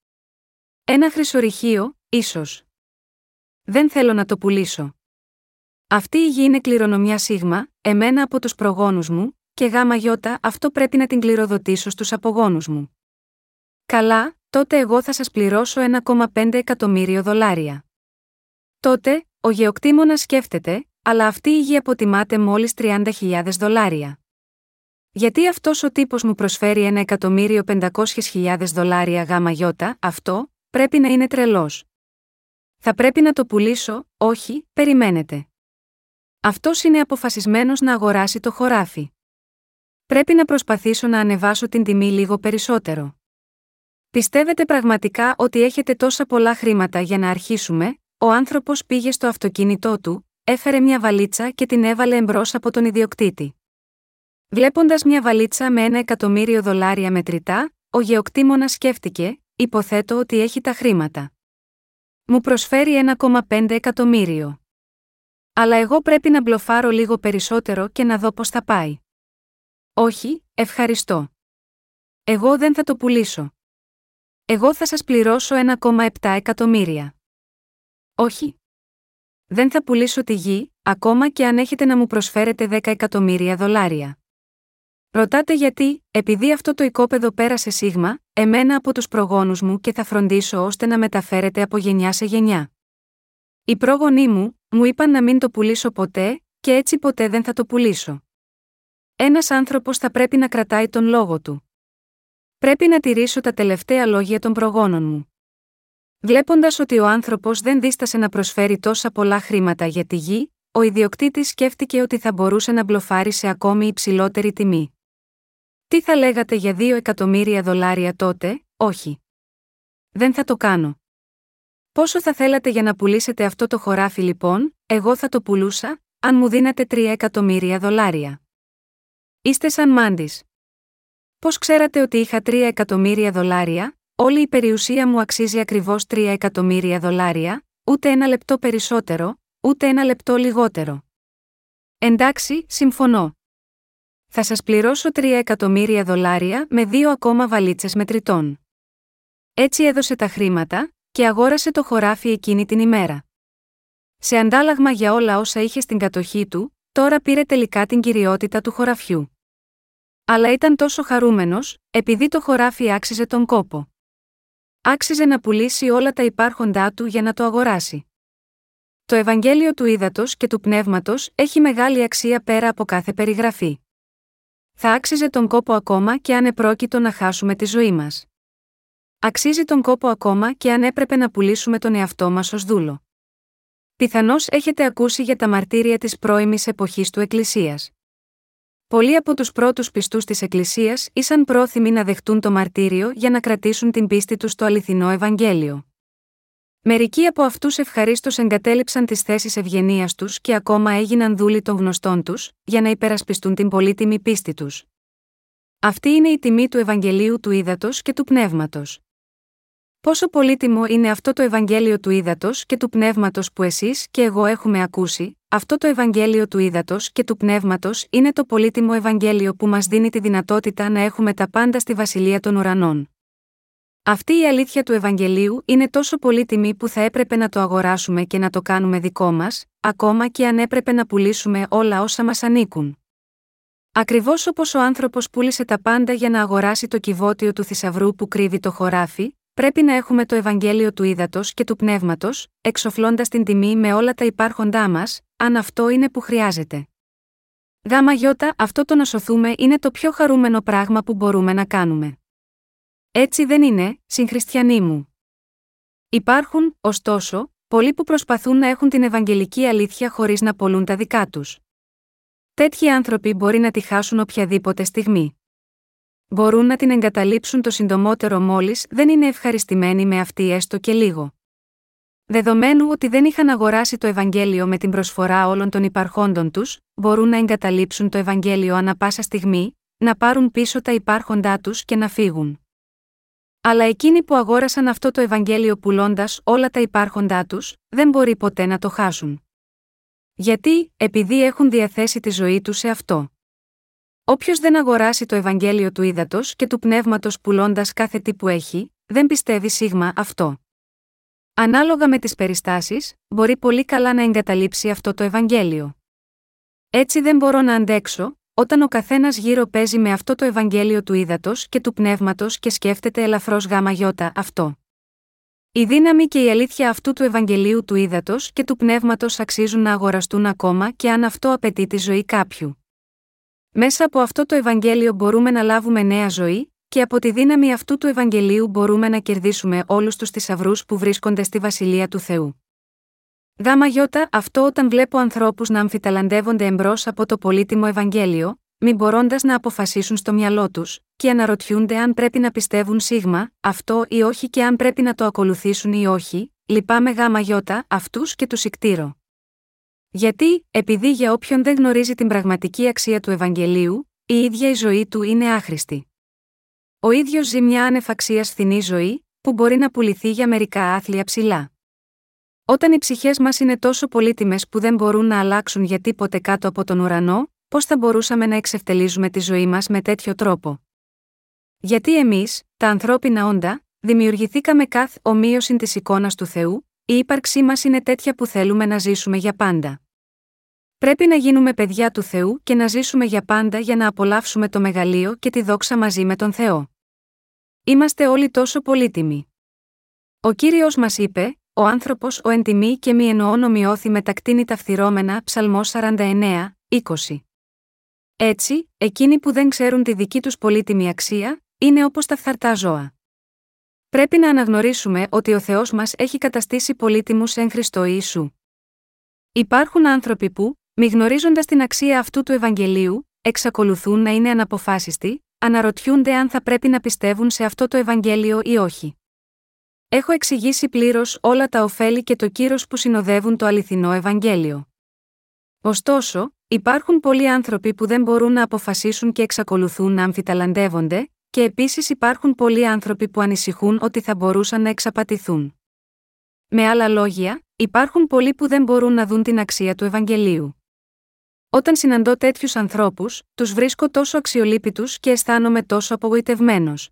Ένα χρυσορυχείο, ίσως. Δεν θέλω να το πουλήσω. Αυτή η γη είναι κληρονομιά σίγμα, εμένα από τους προγόνους μου, και γάμα γιώτα αυτό πρέπει να την κληροδοτήσω στους απογόνους μου. Καλά, τότε εγώ θα σας πληρώσω 1,5 εκατομμύριο δολάρια. Τότε, ο γεωκτήμονας σκέφτεται, αλλά αυτή η γη αποτιμάται μόλις 30.000 δολάρια. Γιατί αυτός ο τύπος μου προσφέρει 1.500.000 δολάρια γάμα γιώτα, αυτό, πρέπει να είναι τρελός. Θα πρέπει να το πουλήσω, όχι, περιμένετε. Αυτός είναι αποφασισμένος να αγοράσει το χωράφι. Πρέπει να προσπαθήσω να ανεβάσω την τιμή λίγο περισσότερο. Πιστεύετε πραγματικά ότι έχετε τόσα πολλά χρήματα για να αρχίσουμε, ο άνθρωπος πήγε στο αυτοκίνητό του, έφερε μια βαλίτσα και την έβαλε εμπρός από τον ιδιοκτήτη. Βλέποντας μια βαλίτσα με ένα εκατομμύριο δολάρια μετρητά, ο γεωκτήμονας σκέφτηκε, υποθέτω ότι έχει τα χρήματα. Μου προσφέρει 1,5 εκατομμύριο. Αλλά εγώ πρέπει να μπλοφάρω λίγο περισσότερο και να δω πώς θα πάει. Όχι, ευχαριστώ. Εγώ δεν θα το πουλήσω. Εγώ θα σας πληρώσω 1,7 εκατομμύρια. Όχι. Δεν θα πουλήσω τη γη, ακόμα και αν έχετε να μου προσφέρετε 10 εκατομμύρια δολάρια. Ρωτάτε γιατί, επειδή αυτό το οικόπεδο πέρασε σίγμα, εμένα από τους προγόνους μου και θα φροντίσω ώστε να μεταφέρεται από γενιά σε γενιά. Οι πρόγονοί μου, μου είπαν να μην το πουλήσω ποτέ, και έτσι ποτέ δεν θα το πουλήσω. Ένας άνθρωπος θα πρέπει να κρατάει τον λόγο του. Πρέπει να τηρήσω τα τελευταία λόγια των προγόνων μου. Βλέποντας ότι ο άνθρωπος δεν δίστασε να προσφέρει τόσα πολλά χρήματα για τη γη, ο ιδιοκτήτης σκέφτηκε ότι θα μπορούσε να μπλοφάρει σε ακόμη υψηλότερη τιμή. Τι θα λέγατε για 2 εκατομμύρια δολάρια τότε, όχι. δεν θα το κάνω. Πόσο θα θέλατε για να πουλήσετε αυτό το χωράφι λοιπόν, εγώ θα το πουλούσα, αν μου δίνατε 3 εκατομμύρια δολάρια. Είστε σαν μάντη. Πώς ξέρατε ότι είχα 3 εκατομμύρια δολάρια, όλη η περιουσία μου αξίζει ακριβώς 3 εκατομμύρια δολάρια, ούτε ένα λεπτό περισσότερο, ούτε ένα λεπτό λιγότερο. Εντάξει, συμφωνώ. Θα σας πληρώσω 3 εκατομμύρια δολάρια με δύο ακόμα βαλίτσες μετρητών. Έτσι έδωσε τα χρήματα, και αγόρασε το χωράφι εκείνη την ημέρα. Σε αντάλλαγμα για όλα όσα είχε στην κατοχή του, τώρα πήρε τελικά την κυριότητα του χωραφιού. Αλλά ήταν τόσο χαρούμενος, επειδή το χωράφι άξιζε τον κόπο. Άξιζε να πουλήσει όλα τα υπάρχοντά του για να το αγοράσει. Το Ευαγγέλιο του Ήδατος και του Πνεύματος έχει μεγάλη αξία πέρα από κάθε περιγραφή. Θα άξιζε τον κόπο ακόμα και αν επρόκειτο να χάσουμε τη ζωή μας. Αξίζει τον κόπο ακόμα και αν έπρεπε να πουλήσουμε τον εαυτό μας ως δούλο. Πιθανώς έχετε ακούσει για τα μαρτύρια της πρώιμης εποχής του Εκκλησίας. Πολλοί από τους πρώτους πιστούς της Εκκλησίας ήσαν πρόθυμοι να δεχτούν το μαρτύριο για να κρατήσουν την πίστη τους στο αληθινό Ευαγγέλιο. Μερικοί από αυτούς ευχαρίστως εγκατέλειψαν τις θέσεις ευγενίας τους και ακόμα έγιναν δούλοι των γνωστών τους, για να υπερασπιστούν την πολύτιμη πίστη τους. Αυτή είναι η τιμή του Ευαγγελίου του Ήδατος και του Πνεύματος. Πόσο πολύτιμο είναι αυτό το Ευαγγέλιο του Ήδατος και του Πνεύματος που εσείς και εγώ έχουμε ακούσει, αυτό το Ευαγγέλιο του Ήδατος και του Πνεύματος είναι το πολύτιμο Ευαγγέλιο που μας δίνει τη δυνατότητα να έχουμε τα πάντα στη Βασιλεία των Ουρανών. Αυτή η αλήθεια του Ευαγγελίου είναι τόσο πολύτιμη που θα έπρεπε να το αγοράσουμε και να το κάνουμε δικό μας, ακόμα και αν έπρεπε να πουλήσουμε όλα όσα μας ανήκουν. Ακριβώς όπως ο άνθρωπος πούλησε τα πάντα για να αγοράσει το κυβότιο του θησαυρού που κρύβει το χωράφι, πρέπει να έχουμε το Ευαγγέλιο του ύδατο και του πνεύματος, εξοφλώντας την τιμή με όλα τα υπάρχοντά μας, αν αυτό είναι που χρειάζεται. Γάμα γιώτα, αυτό το να σωθούμε είναι το πιο χαρούμενο πράγμα που μπορούμε να κάνουμε. Έτσι δεν είναι, συγχριστιανοί μου. Υπάρχουν, ωστόσο, πολλοί που προσπαθούν να έχουν την Ευαγγελική αλήθεια χωρίς να πολλούν τα δικά τους. Τέτοιοι άνθρωποι μπορεί να τη χάσουν οποιαδήποτε στιγμή μπορούν να την εγκαταλείψουν το συντομότερο μόλις δεν είναι ευχαριστημένοι με αυτή έστω και λίγο. Δεδομένου ότι δεν είχαν αγοράσει το Ευαγγέλιο με την προσφορά όλων των υπαρχόντων τους, μπορούν να εγκαταλείψουν το Ευαγγέλιο ανα πάσα στιγμή, να πάρουν πίσω τα υπάρχοντά τους και να φύγουν. Αλλά εκείνοι που αγόρασαν αυτό το Ευαγγέλιο πουλώντας όλα τα υπάρχοντά τους, δεν μπορεί ποτέ να το χάσουν. Γιατί, επειδή έχουν διαθέσει τη ζωή τους σε αυτό. Όποιος δεν αγοράσει το Ευαγγέλιο του ύδατος και του πνεύματος πουλώντας κάθε τι που έχει, δεν πιστεύει σίγμα αυτό. Ανάλογα με τις περιστάσεις, μπορεί πολύ καλά να εγκαταλείψει αυτό το Ευαγγέλιο. Έτσι δεν μπορώ να αντέξω, όταν ο καθένας γύρω παίζει με αυτό το Ευαγγέλιο του ύδατο και του πνεύματος και σκέφτεται ελαφρώς γάμα γιώτα αυτό. Η δύναμη και η αλήθεια αυτού του Ευαγγελίου του ύδατο και του πνεύματος αξίζουν να αγοραστούν ακόμα και αν αυτό απαιτεί τη ζωή κάποιου. Μέσα από αυτό το Ευαγγέλιο μπορούμε να λάβουμε νέα ζωή, και από τη δύναμη αυτού του Ευαγγελίου μπορούμε να κερδίσουμε όλους τους θησαυρούς που βρίσκονται στη βασιλεία του Θεού. Γάμα γιώτα, αυτό όταν βλέπω ανθρώπους να αμφιταλαντεύονται εμπρός από το πολύτιμο Ευαγγέλιο, μην μπορώντα να αποφασίσουν στο μυαλό τους, και αναρωτιούνται αν πρέπει να πιστεύουν σίγμα, αυτό ή όχι και αν πρέπει να το ακολουθήσουν ή όχι, λυπάμαι γάμα γιώτα, αυτούς και τους ικτήρω. Γιατί, επειδή για όποιον δεν γνωρίζει την πραγματική αξία του Ευαγγελίου, η ίδια η ζωή του είναι άχρηστη. Ο ίδιος ζει μια ανεφαξία φθηνή ζωή, που μπορεί να πουληθεί για μερικά άθλια ψηλά. Όταν οι ψυχές μας είναι τόσο πολύτιμες που δεν μπορούν να αλλάξουν για τίποτε κάτω από τον ουρανό, πώς θα μπορούσαμε να εξευτελίζουμε τη ζωή μας με τέτοιο τρόπο; Γιατί εμείς, τα ανθρώπινα όντα, δημιουργηθήκαμε καθ ομοίωση της εικόνας του Θεού, η ύπαρξή μας είναι τέτοια που θέλουμε να ζήσουμε για πάντα. Πρέπει να γίνουμε παιδιά του Θεού και να ζήσουμε για πάντα για να απολαύσουμε το μεγαλείο και τη δόξα μαζί με τον Θεό. Είμαστε όλοι τόσο πολύτιμοι. Ο κύριος μας είπε: Ο άνθρωπος ο εν τιμή και μη εννοώ νομιώθη με τα κτίνη τα φθυρώμενα, Ψαλμό 49, 20. Έτσι, εκείνοι που δεν ξέρουν τη δική τους πολύτιμη αξία, είναι όπως τα φθαρτά ζώα. Πρέπει να αναγνωρίσουμε ότι ο Θεός μας έχει καταστήσει πολύτιμους εν Χριστό Ιησού. Υπάρχουν άνθρωποι που, μη γνωρίζοντας την αξία αυτού του Ευαγγελίου, εξακολουθούν να είναι αναποφάσιστοι, αναρωτιούνται αν θα πρέπει να πιστεύουν σε αυτό το Ευαγγέλιο ή όχι. Έχω εξηγήσει πλήρως όλα τα ωφέλη και το κύρος που συνοδεύουν το αληθινό Ευαγγέλιο. Ωστόσο, υπάρχουν πολλοί άνθρωποι που δεν μπορούν να αποφασίσουν και εξακολουθούν να αμφιταλαντεύονται, και επίσης υπάρχουν πολλοί άνθρωποι που ανησυχούν ότι θα μπορούσαν να εξαπατηθούν. Με άλλα λόγια, υπάρχουν πολλοί που δεν μπορούν να δουν την αξία του Ευαγγελίου. Όταν συναντώ τέτοιους ανθρώπους, τους βρίσκω τόσο αξιολύπητους και αισθάνομαι τόσο απογοητευμένος.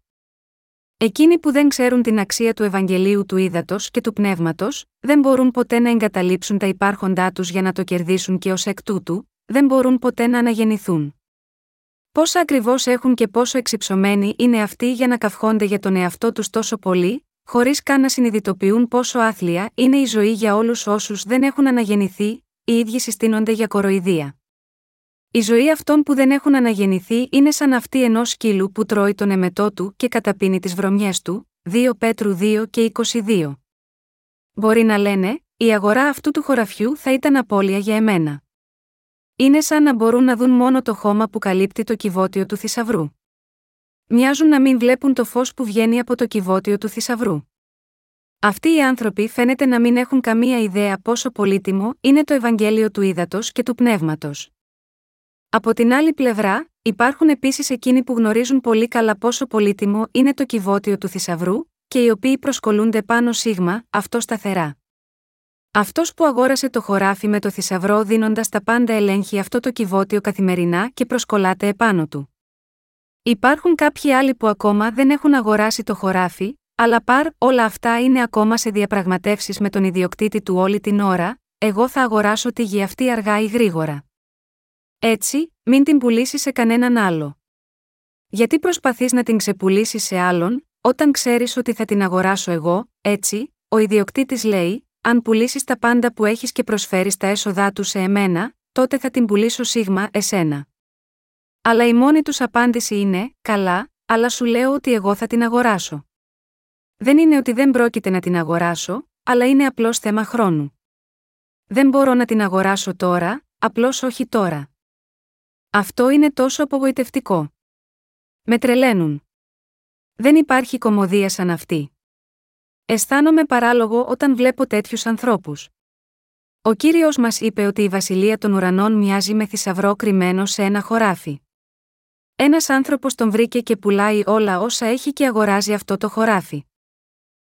Εκείνοι που δεν ξέρουν την αξία του Ευαγγελίου του ύδατο και του πνεύματος, δεν μπορούν ποτέ να εγκαταλείψουν τα υπάρχοντά τους για να το κερδίσουν και ως εκ τούτου, δεν μπορούν ποτέ να αναγεννηθούν. Πόσα ακριβώς έχουν και πόσο εξυψωμένοι είναι αυτοί για να καυχόνται για τον εαυτό τους τόσο πολύ, χωρίς καν να συνειδητοποιούν πόσο άθλια είναι η ζωή για όλους όσους δεν έχουν αναγεννηθεί, οι ίδιοι συστήνονται για κοροϊδία. Η ζωή αυτών που δεν έχουν αναγεννηθεί είναι σαν αυτή ενός σκύλου που τρώει τον εμετό του και καταπίνει τις βρωμιές του, 2 Πέτρου 2 και 22. Μπορεί να λένε, η αγορά αυτού του χωραφιού θα ήταν απώλεια για εμένα. Είναι σαν να μπορούν να δουν μόνο το χώμα που καλύπτει το κυβότιο του θησαυρού. Μοιάζουν να μην βλέπουν το φως που βγαίνει από το κυβότιο του θησαυρού. Αυτοί οι άνθρωποι φαίνεται να μην έχουν καμία ιδέα πόσο πολύτιμο είναι το Ευαγγέλιο του Ήδατος και του Πνεύματος. Από την άλλη πλευρά, υπάρχουν επίσης εκείνοι που γνωρίζουν πολύ καλά πόσο πολύτιμο είναι το κυβότιο του θησαυρού, και οι οποίοι προσκολούνται πάνω σίγμα, αυτό σταθερά. Αυτός που αγόρασε το χωράφι με το θησαυρό δίνοντας τα πάντα ελέγχει αυτό το κυβότιο καθημερινά και προσκολάται επάνω του. Υπάρχουν κάποιοι άλλοι που ακόμα δεν έχουν αγοράσει το χωράφι, αλλά παρ όλα αυτά είναι ακόμα σε διαπραγματεύσεις με τον ιδιοκτήτη του όλη την ώρα, εγώ θα αγοράσω τη γη αυτή αργά ή γρήγορα. Έτσι, μην την πουλήσεις σε κανέναν άλλο. Γιατί προσπαθείς να την ξεπουλήσεις σε άλλον, όταν ξέρεις ότι θα την αγοράσω εγώ, έτσι, ο ιδιοκτήτης λέει, αν πουλήσεις τα πάντα που έχεις και προσφέρεις τα έσοδά τους σε εμένα, τότε θα την πουλήσω σίγμα εσένα. Αλλά η μόνη τους απάντηση είναι: Καλά, αλλά σου λέω ότι εγώ θα την αγοράσω. Δεν είναι ότι δεν πρόκειται να την αγοράσω, αλλά είναι απλώς θέμα χρόνου. Δεν μπορώ να την αγοράσω τώρα, απλώς όχι τώρα. Αυτό είναι τόσο απογοητευτικό. Με τρελαίνουν. Δεν υπάρχει κομμωδία σαν αυτή. Αισθάνομαι παράλογο όταν βλέπω τέτοιους ανθρώπους. Ο κύριος μας είπε ότι η βασιλεία των ουρανών μοιάζει με θησαυρό κρυμμένο σε ένα χωράφι. Ένας άνθρωπος τον βρήκε και πουλάει όλα όσα έχει και αγοράζει αυτό το χωράφι.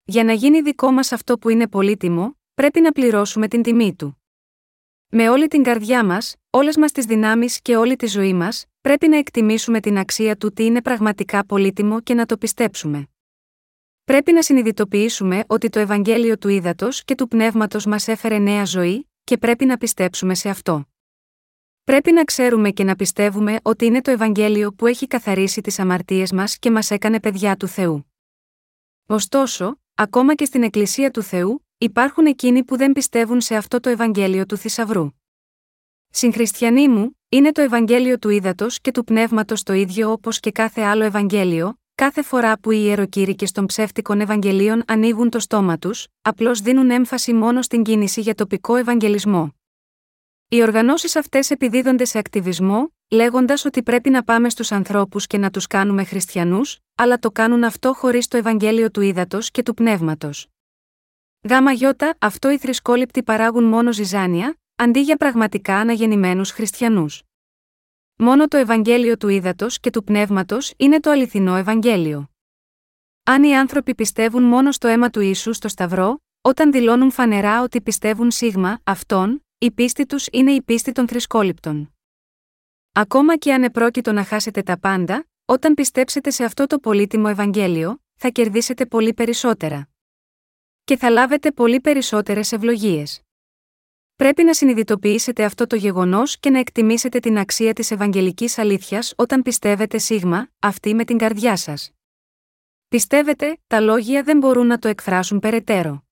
Για να γίνει δικό μας αυτό που είναι πολύτιμο, πρέπει να πληρώσουμε την τιμή του. Με όλη την καρδιά μας, όλες μας τις δυνάμεις και όλη τη ζωή μας, πρέπει να εκτιμήσουμε την αξία του τι είναι πραγματικά πολύτιμο και να το πιστέψουμε. Πρέπει να συνειδητοποιήσουμε ότι το Ευαγγέλιο του Ήδατος και του Πνεύματος μας έφερε νέα ζωή, και πρέπει να πιστέψουμε σε αυτό. Πρέπει να ξέρουμε και να πιστεύουμε ότι είναι το Ευαγγέλιο που έχει καθαρίσει τις αμαρτίες μας και μας έκανε παιδιά του Θεού. Ωστόσο, ακόμα και στην Εκκλησία του Θεού, υπάρχουν εκείνοι που δεν πιστεύουν σε αυτό το Ευαγγέλιο του θησαυρού. Συγχριστιανοί μου, είναι το Ευαγγέλιο του ύδατο και του πνεύματος το ίδιο όπως και κάθε άλλο Ευαγγέλιο, κάθε φορά που οι ιεροκήρυκε των ψεύτικων Ευαγγελίων ανοίγουν το στόμα τους, απλώς δίνουν έμφαση μόνο στην κίνηση για τοπικό Ευαγγελισμό. Οι οργανώσεις αυτές επιδίδονται σε ακτιβισμό, λέγοντας ότι πρέπει να πάμε στους ανθρώπους και να τους κάνουμε χριστιανούς, αλλά το κάνουν αυτό χωρίς το Ευαγγέλιο του ύδατο και του πνεύματος. Γάμα γιώτα, αυτό οι θρησκόληπτοι παράγουν μόνο ζυζάνια, αντί για πραγματικά αναγεννημένους χριστιανούς. Μόνο το Ευαγγέλιο του ύδατο και του πνεύματος είναι το αληθινό Ευαγγέλιο. Αν οι άνθρωποι πιστεύουν μόνο στο αίμα του ίσου στο Σταυρό, όταν δηλώνουν φανερά ότι πιστεύουν σίγμα, αυτόν, η πίστη τους είναι η πίστη των θρησκόληπτων. Ακόμα και αν επρόκειτο να χάσετε τα πάντα, όταν πιστέψετε σε αυτό το πολύτιμο Ευαγγέλιο, θα κερδίσετε πολύ περισσότερα. Και θα λάβετε πολύ περισσότερες ευλογίες. Πρέπει να συνειδητοποιήσετε αυτό το γεγονός και να εκτιμήσετε την αξία της Ευαγγελικής αλήθειας όταν πιστεύετε σίγμα, αυτή με την καρδιά σας. Πιστεύετε, τα λόγια δεν μπορούν να το εκφράσουν περαιτέρω.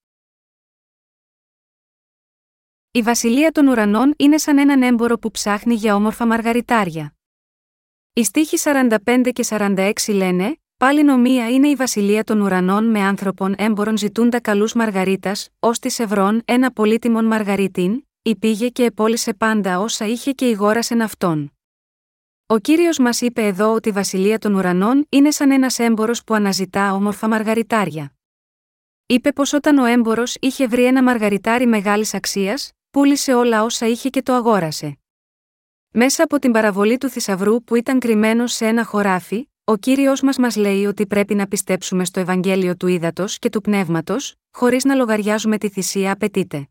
Η βασιλεία των ουρανών είναι σαν έναν έμπορο που ψάχνει για όμορφα μαργαριτάρια. Οι στίχοι 45 και 46 λένε: Πάλι νομία είναι η βασιλεία των ουρανών με άνθρωπον έμπορων ζητούντα καλούς μαργαρίτας, ως της Ευρών ένα πολύτιμον μαργαρίτην, υπήγε και επόλυσε πάντα όσα είχε και ηγόρασεν αυτόν. Ο κύριος μας είπε εδώ ότι η βασιλεία των ουρανών είναι σαν ένας έμπορος που αναζητά όμορφα μαργαριτάρια. Είπε πως όταν ο έμπορος είχε βρει ένα μαργαριτάρι μεγάλης αξίας, πούλησε όλα όσα είχε και το αγόρασε. Μέσα από την παραβολή του θησαυρού που ήταν κρυμμένο σε ένα χωράφι, ο κύριος μας μας λέει ότι πρέπει να πιστέψουμε στο Ευαγγέλιο του ύδατο και του πνεύματος, χωρίς να λογαριάζουμε τη θυσία απαιτείται.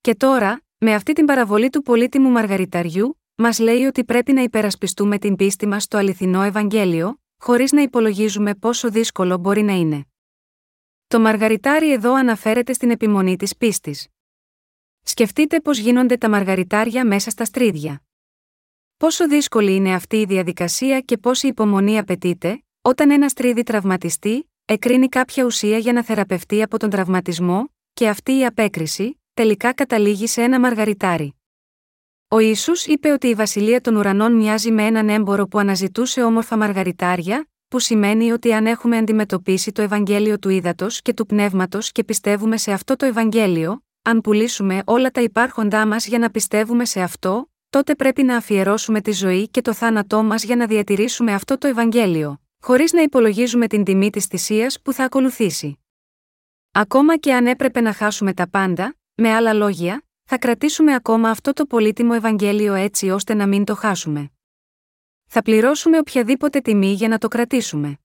Και τώρα, με αυτή την παραβολή του πολύτιμου μαργαριταριού, μας λέει ότι πρέπει να υπερασπιστούμε την πίστη μας στο αληθινό Ευαγγέλιο, χωρίς να υπολογίζουμε πόσο δύσκολο μπορεί να είναι. Το μαργαριτάρι εδώ αναφέρεται στην επιμονή της πίστης. Σκεφτείτε πώς γίνονται τα μαργαριτάρια μέσα στα στρίδια. Πόσο δύσκολη είναι αυτή η διαδικασία και πόση υπομονή απαιτείται, όταν ένας στρίδι τραυματιστεί, εκρίνει κάποια ουσία για να θεραπευτεί από τον τραυματισμό, και αυτή η απέκριση, τελικά καταλήγει σε ένα μαργαριτάρι. Ο Ισού είπε ότι η βασιλεία των ουρανών μοιάζει με έναν έμπορο που αναζητούσε όμορφα μαργαριτάρια, που σημαίνει ότι αν έχουμε αντιμετωπίσει το Ευαγγέλιο του ύδατο και του πνεύματος και πιστεύουμε σε αυτό το Ευαγγέλιο, αν πουλήσουμε όλα τα υπάρχοντά μας για να πιστεύουμε σε αυτό, τότε πρέπει να αφιερώσουμε τη ζωή και το θάνατό μας για να διατηρήσουμε αυτό το Ευαγγέλιο, χωρίς να υπολογίζουμε την τιμή της θυσίας που θα ακολουθήσει. Ακόμα και αν έπρεπε να χάσουμε τα πάντα, με άλλα λόγια, θα κρατήσουμε ακόμα αυτό το πολύτιμο Ευαγγέλιο έτσι ώστε να μην το χάσουμε. Θα πληρώσουμε οποιαδήποτε τιμή για να το κρατήσουμε.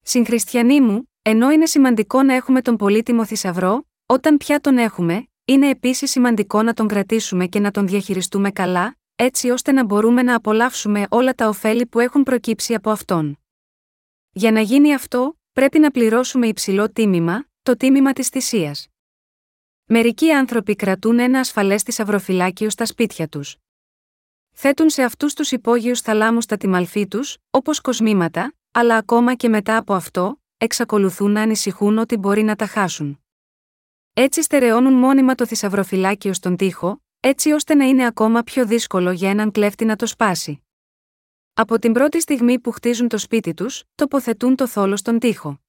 Συγχριστιανοί μου, ενώ είναι σημαντικό να έχουμε τον πολύτιμο θησαυρό, όταν πια τον έχουμε, είναι επίσης σημαντικό να τον κρατήσουμε και να τον διαχειριστούμε καλά, έτσι ώστε να μπορούμε να απολαύσουμε όλα τα ωφέλη που έχουν προκύψει από αυτόν. Για να γίνει αυτό, πρέπει να πληρώσουμε υψηλό τίμημα, το τίμημα της θυσίας. Μερικοί άνθρωποι κρατούν ένα ασφαλές θησαυροφυλάκιο στα σπίτια τους. Θέτουν σε αυτούς τους υπόγειους θαλάμους τα τιμαλφή τους, όπως κοσμήματα, αλλά ακόμα και μετά από αυτό, εξακολουθούν να ανησυχούν ότι μπορεί να τα χάσουν. Έτσι στερεώνουν μόνιμα το θησαυροφυλάκιο στον τοίχο, έτσι ώστε να είναι ακόμα πιο δύσκολο για έναν κλέφτη να το σπάσει. Από την πρώτη στιγμή που χτίζουν το σπίτι τους, τοποθετούν το θόλο στον τοίχο.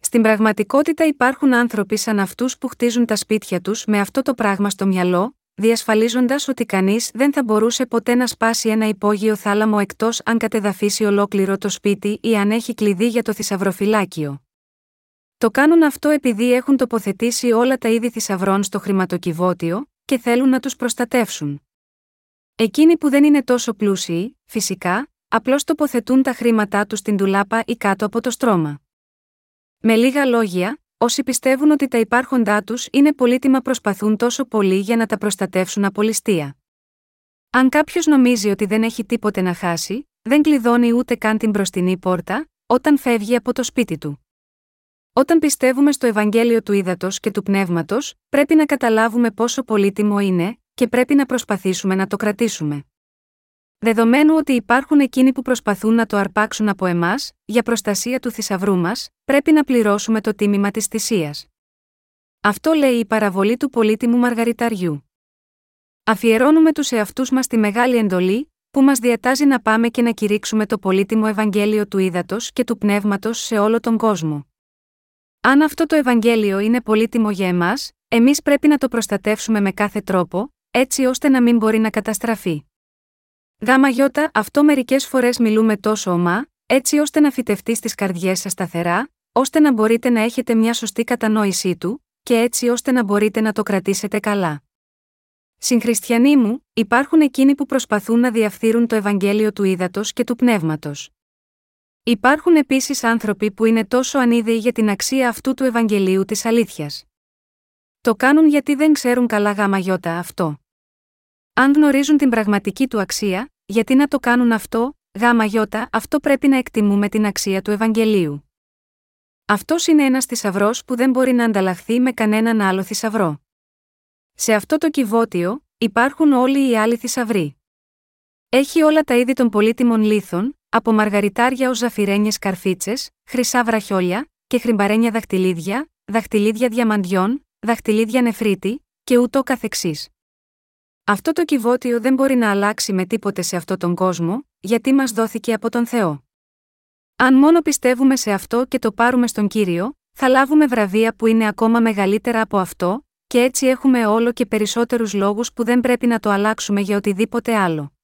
Στην πραγματικότητα υπάρχουν άνθρωποι σαν αυτούς που χτίζουν τα σπίτια τους με αυτό το πράγμα στο μυαλό, διασφαλίζοντας ότι κανείς δεν θα μπορούσε ποτέ να σπάσει ένα υπόγειο θάλαμο εκτός αν κατεδαφίσει ολόκληρο το σπίτι ή αν έχει κλειδί για το θησαυροφυλάκιο. Το κάνουν αυτό επειδή έχουν τοποθετήσει όλα τα είδη θησαυρών στο χρηματοκιβώτιο και θέλουν να τους προστατεύσουν. Εκείνοι που δεν είναι τόσο πλούσιοι, φυσικά, απλώς τοποθετούν τα χρήματά τους στην τουλάπα ή κάτω από το στρώμα. Με λίγα λόγια, όσοι πιστεύουν ότι τα υπάρχοντά τους είναι πολύτιμα προσπαθούν τόσο πολύ για να τα προστατεύσουν από ληστεία. Αν κάποιος νομίζει ότι δεν έχει τίποτε να χάσει, δεν κλειδώνει ούτε καν την μπροστινή πόρτα, όταν φεύγει από το σπίτι του. Όταν πιστεύουμε στο Ευαγγέλιο του Ήδατος και του Πνεύματος, πρέπει να καταλάβουμε πόσο πολύτιμο είναι, και πρέπει να προσπαθήσουμε να το κρατήσουμε. Δεδομένου ότι υπάρχουν εκείνοι που προσπαθούν να το αρπάξουν από εμάς, για προστασία του θησαυρού μας, πρέπει να πληρώσουμε το τίμημα της θυσίας. Αυτό λέει η παραβολή του πολύτιμου μαργαριταριού. Αφιερώνουμε τους εαυτούς μας τη μεγάλη εντολή, που μας διατάζει να πάμε και να κηρύξουμε το πολύτιμο Ευαγγέλιο του Ήδατος και του Πνεύματος σε όλο τον κόσμο. Αν αυτό το Ευαγγέλιο είναι πολύτιμο για εμάς, εμείς πρέπει να το προστατεύσουμε με κάθε τρόπο, έτσι ώστε να μην μπορεί να καταστραφεί. Γάμα γιώτα, αυτό μερικές φορές μιλούμε τόσο ομά, έτσι ώστε να φυτευτεί στις καρδιές σας σταθερά, ώστε να μπορείτε να έχετε μια σωστή κατανόησή του, και έτσι ώστε να μπορείτε να το κρατήσετε καλά. Συγχριστιανοί μου, υπάρχουν εκείνοι που προσπαθούν να διαφθείρουν το Ευαγγέλιο του ύδατο και του πνεύματος. Υπάρχουν επίσης άνθρωποι που είναι τόσο ανίδεοι για την αξία αυτού του Ευαγγελίου της αλήθειας. Το κάνουν γιατί δεν ξέρουν καλά γάμα γιώτα αυτό. Αν γνωρίζουν την πραγματική του αξία, γιατί να το κάνουν αυτό, γάμα γιώτα, αυτό πρέπει να εκτιμούμε την αξία του Ευαγγελίου. Αυτός είναι ένας θησαυρός που δεν μπορεί να ανταλλαχθεί με κανέναν άλλο θησαυρό. Σε αυτό το κυβότιο, υπάρχουν όλοι οι άλλοι θησαυροί. Έχει όλα τα είδη των πολύτιμων λίθων, από μαργαριτάρια ως ζαφυρένιες καρφίτσες, χρυσά βραχιόλια και χρυμπαρένια δαχτυλίδια, δαχτυλίδια διαμαντιών, δαχτυλίδια νεφρίτη και ούτω καθεξής. Αυτό το κυβότιο δεν μπορεί να αλλάξει με τίποτε σε αυτόν τον κόσμο, γιατί μας δόθηκε από τον Θεό. Αν μόνο πιστεύουμε σε αυτό και το πάρουμε στον κύριο, θα λάβουμε βραβεία που είναι ακόμα μεγαλύτερα από αυτό, και έτσι έχουμε όλο και περισσότερους λόγους που δεν πρέπει να το αλλάξουμε για οτιδήποτε άλλο.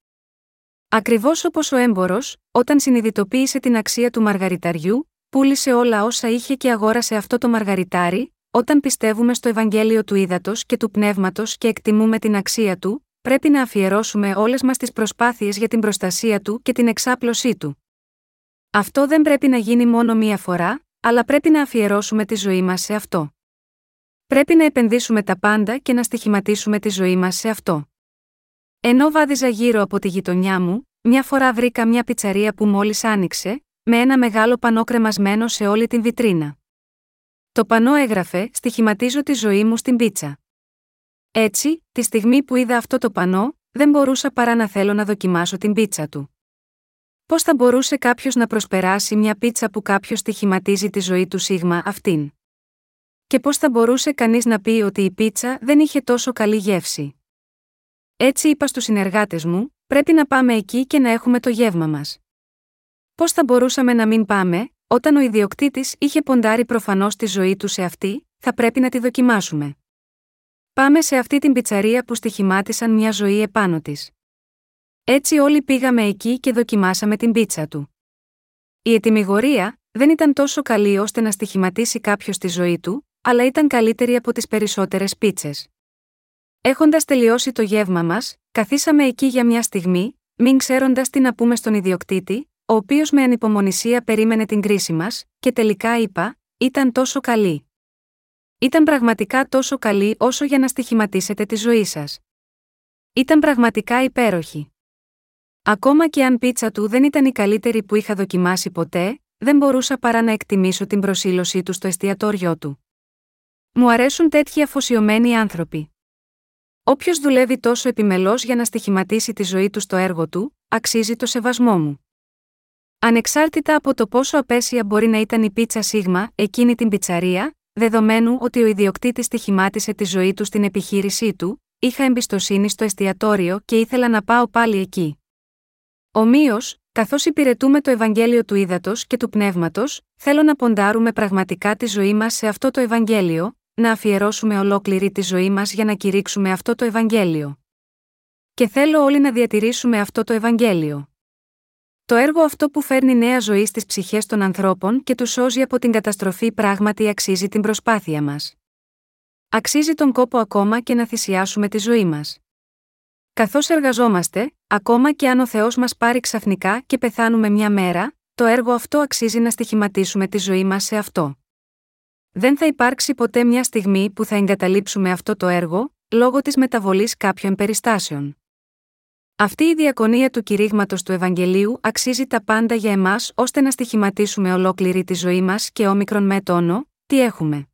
Ακριβώς όπως ο έμπορο, όταν συνειδητοποίησε την αξία του μαργαριταριού, πούλησε όλα όσα είχε και αγόρασε αυτό το μαργαριτάρι, όταν πιστεύουμε στο Ευαγγέλιο του Ήδατος και του Πνεύματος και εκτιμούμε την αξία του, πρέπει να αφιερώσουμε όλες μας τις προσπάθειες για την προστασία του και την εξάπλωσή του. Αυτό δεν πρέπει να γίνει μόνο μία φορά, αλλά πρέπει να αφιερώσουμε τη ζωή μας σε αυτό. Πρέπει να επενδύσουμε τα πάντα και να στοιχηματίσουμε τη ζωή μας σε αυτό. Ενώ βάδιζα γύρω από τη γειτονιά μου, μια φορά βρήκα μια πιτσαρία που μόλις άνοιξε, με ένα μεγάλο πανό κρεμασμένο σε όλη την βιτρίνα. Το πανό έγραφε: Στοιχηματίζω τη ζωή μου στην πίτσα. Έτσι, τη στιγμή που είδα αυτό το πανό, δεν μπορούσα παρά να θέλω να δοκιμάσω την πίτσα του. Πώς θα μπορούσε κάποιος να προσπεράσει μια πίτσα που κάποιος στοιχηματίζει τη ζωή του σίγμα αυτήν; Και πώς θα μπορούσε κανείς να πει ότι η πίτσα δεν είχε τόσο καλή γεύση; Έτσι είπα στους συνεργάτες μου: Πρέπει να πάμε εκεί και να έχουμε το γεύμα μας. Πώς θα μπορούσαμε να μην πάμε, όταν ο ιδιοκτήτης είχε ποντάρει προφανώς τη ζωή του σε αυτή, θα πρέπει να τη δοκιμάσουμε. Πάμε σε αυτή την πιτσαρία που στοιχημάτισαν μια ζωή επάνω της. Έτσι όλοι πήγαμε εκεί και δοκιμάσαμε την πίτσα του. Η ετοιμιγορία δεν ήταν τόσο καλή ώστε να στοιχηματίσει κάποιος τη ζωή του, αλλά ήταν καλύτερη από τις περισσότερες πίτσες. Έχοντας τελειώσει το γεύμα μας, καθίσαμε εκεί για μια στιγμή, μην ξέροντας τι να πούμε στον ιδιοκτήτη, ο οποίος με ανυπομονησία περίμενε την κρίση μας, και τελικά είπα: Ήταν τόσο καλή. Ήταν πραγματικά τόσο καλή όσο για να στοιχηματίσετε τη ζωή σας. Ήταν πραγματικά υπέροχη. Ακόμα και αν πίτσα του δεν ήταν η καλύτερη που είχα δοκιμάσει ποτέ, δεν μπορούσα παρά να εκτιμήσω την προσήλωσή του στο εστιατόριό του. Μου αρέσουν τέτοιοι αφοσιωμένοι άνθρωποι. Όποιος δουλεύει τόσο επιμελώς για να στοιχηματίσει τη ζωή του στο έργο του, αξίζει το σεβασμό μου. Ανεξάρτητα από το πόσο απέσια μπορεί να ήταν η πίτσα σίγμα, εκείνη την πιτσαρία, δεδομένου ότι ο ιδιοκτήτης στοιχημάτισε τη ζωή του στην επιχείρησή του, είχα εμπιστοσύνη στο εστιατόριο και ήθελα να πάω πάλι εκεί. Ομοίως, καθώς υπηρετούμε το Ευαγγέλιο του Ήδατος και του Πνεύματος, θέλω να ποντάρουμε πραγματικά τη ζωή μας σε αυτό το Ευαγγέλιο, να αφιερώσουμε ολόκληρη τη ζωή μας για να κηρύξουμε αυτό το Ευαγγέλιο. Και θέλω όλοι να διατηρήσουμε αυτό το Ευαγγέλιο. Το έργο αυτό που φέρνει νέα ζωή στις ψυχές των ανθρώπων και τους σώζει από την καταστροφή πράγματι αξίζει την προσπάθεια μας. Αξίζει τον κόπο ακόμα και να θυσιάσουμε τη ζωή μας. Καθώς εργαζόμαστε, ακόμα και αν ο Θεός μας πάρει ξαφνικά και πεθάνουμε μια μέρα, το έργο αυτό αξίζει να στοιχηματίσουμε τη ζωή μας σε αυτό. Δεν θα υπάρξει ποτέ μια στιγμή που θα εγκαταλείψουμε αυτό το έργο, λόγω της μεταβολής κάποιων περιστάσεων. Αυτή η διακονία του κηρύγματος του Ευαγγελίου αξίζει τα πάντα για εμάς ώστε να στοιχηματίσουμε ολόκληρη τη ζωή μας και όμικρον με τόνο, τι έχουμε.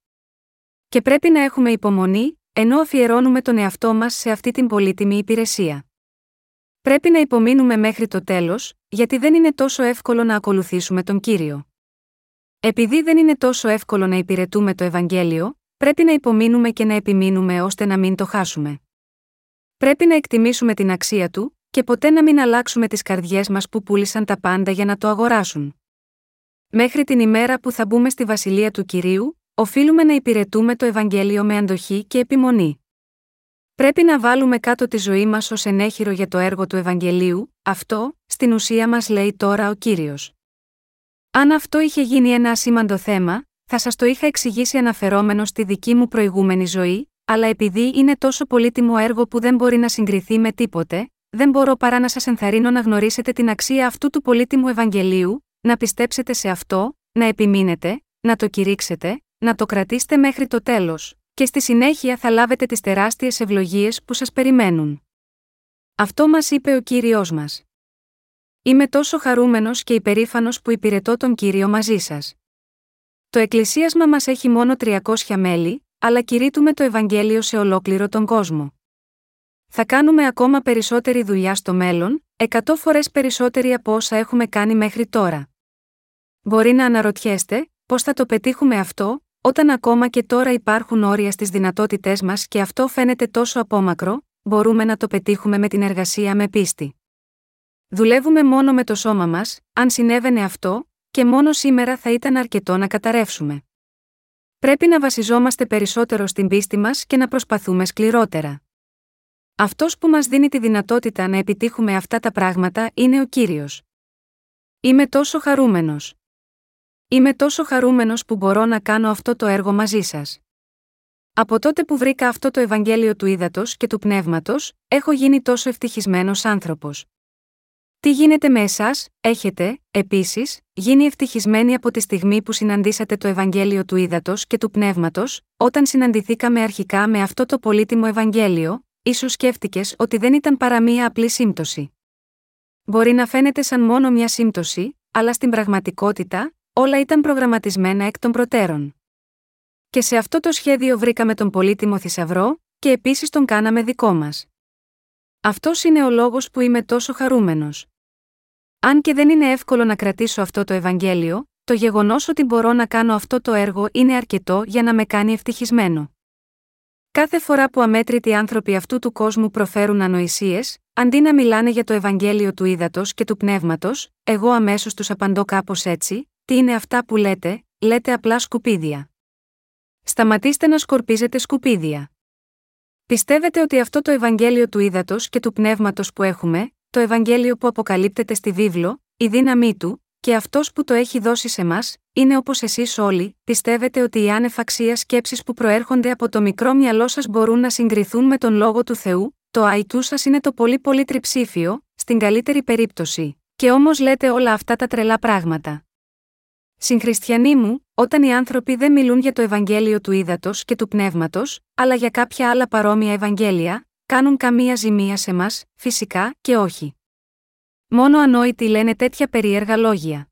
Και πρέπει να έχουμε υπομονή, ενώ αφιερώνουμε τον εαυτό μας σε αυτή την πολύτιμη υπηρεσία. Πρέπει να υπομείνουμε μέχρι το τέλος, γιατί δεν είναι τόσο εύκολο να ακολουθήσουμε τον κύριο. Επειδή δεν είναι τόσο εύκολο να υπηρετούμε το Ευαγγέλιο, πρέπει να υπομείνουμε και να επιμείνουμε ώστε να μην το χάσουμε. Πρέπει να εκτιμήσουμε την αξία του, και ποτέ να μην αλλάξουμε τις καρδιές μας που πούλησαν τα πάντα για να το αγοράσουν. Μέχρι την ημέρα που θα μπούμε στη βασιλεία του κυρίου, οφείλουμε να υπηρετούμε το Ευαγγέλιο με αντοχή και επιμονή. Πρέπει να βάλουμε κάτω τη ζωή μας ως ενέχειρο για το έργο του Ευαγγελίου, αυτό, στην ουσία μας λέει τώρα ο κύριος. Αν αυτό είχε γίνει ένα ασήμαντο θέμα, θα σας το είχα εξηγήσει αναφερόμενο στη δική μου προηγούμενη ζωή, αλλά επειδή είναι τόσο πολύτιμο έργο που δεν μπορεί να συγκριθεί με τίποτε, δεν μπορώ παρά να σας ενθαρρύνω να γνωρίσετε την αξία αυτού του πολύτιμου Ευαγγελίου, να πιστέψετε σε αυτό, να επιμείνετε, να το κηρύξετε, να το κρατήσετε μέχρι το τέλος, και στη συνέχεια θα λάβετε τις τεράστιες ευλογίες που σας περιμένουν. Αυτό μας είπε ο κύριος μας. Είμαι τόσο χαρούμενος και υπερήφανος που υπηρετώ τον κύριο μαζί σας. Το εκκλησίασμα μας έχει μόνο 300 μέλη, αλλά κηρύττουμε το Ευαγγέλιο σε ολόκληρο τον κόσμο. Θα κάνουμε ακόμα περισσότερη δουλειά στο μέλλον, εκατό φορές περισσότερη από όσα έχουμε κάνει μέχρι τώρα. Μπορεί να αναρωτιέστε, πώς θα το πετύχουμε αυτό, όταν ακόμα και τώρα υπάρχουν όρια στις δυνατότητές μας και αυτό φαίνεται τόσο απόμακρο, μπορούμε να το πετύχουμε με την εργασία με πίστη. Δουλεύουμε μόνο με το σώμα μας, αν συνέβαινε αυτό, και μόνο σήμερα θα ήταν αρκετό να καταρρεύσουμε. Πρέπει να βασιζόμαστε περισσότερο στην πίστη μας και να προσπαθούμε σκληρότερα. Αυτός που μας δίνει τη δυνατότητα να επιτύχουμε αυτά τα πράγματα είναι ο κύριος. Είμαι τόσο χαρούμενος. Είμαι τόσο χαρούμενος που μπορώ να κάνω αυτό το έργο μαζί σας. Από τότε που βρήκα αυτό το Ευαγγέλιο του ύδατο και του πνεύματος, έχω γίνει τόσο ευτυχισμένος άνθρωπος. Τι γίνεται με εσάς, έχετε, επίσης, γίνει ευτυχισμένοι από τη στιγμή που συναντήσατε το Ευαγγέλιο του ύδατο και του πνεύματος, όταν συναντηθήκαμε αρχικά με αυτό το πολύτιμο Ευαγγέλιο, ίσως σκέφτηκες ότι δεν ήταν παρά μία απλή σύμπτωση. Μπορεί να φαίνεται σαν μόνο μια σύμπτωση, αλλά στην πραγματικότητα, όλα ήταν προγραμματισμένα εκ των προτέρων. Και σε αυτό το σχέδιο βρήκαμε τον πολύτιμο θησαυρό, και επίσης τον κάναμε δικό μας. Αυτός είναι ο λόγος που είμαι τόσο χαρούμενος. Αν και δεν είναι εύκολο να κρατήσω αυτό το Ευαγγέλιο, το γεγονός ότι μπορώ να κάνω αυτό το έργο είναι αρκετό για να με κάνει ευτυχισμένο. Κάθε φορά που αμέτρητοι άνθρωποι αυτού του κόσμου προφέρουν ανοησίες, αντί να μιλάνε για το Ευαγγέλιο του ύδατος και του πνεύματος, εγώ αμέσως τους απαντώ κάπως έτσι: Τι είναι αυτά που λέτε, λέτε απλά σκουπίδια. Σταματήστε να σκορπίζετε σκουπίδια. Πιστεύετε ότι αυτό το Ευαγγέλιο του ύδατο και του πνεύματος που έχουμε, το Ευαγγέλιο που αποκαλύπτεται στη βίβλο, η δύναμή του, και αυτός που το έχει δώσει σε μας, είναι όπως εσείς όλοι, πιστεύετε ότι οι άνευ αξίας σκέψεις που προέρχονται από το μικρό μυαλό σας μπορούν να συγκριθούν με τον λόγο του Θεού, το αϊτού σας είναι το πολύ πολύ τριψήφιο, στην καλύτερη περίπτωση, και όμως λέτε όλα αυτά τα τρελά πράγματα. Συγχριστιανοί μου, όταν οι άνθρωποι δεν μιλούν για το Ευαγγέλιο του ύδατο και του πνεύματος, αλλά για κάποια άλλα παρόμοια Ευαγγέλια, κάνουν καμία ζημία σε μας, φυσικά και όχι. Μόνο ανόητοι λένε τέτοια περίεργα λόγια.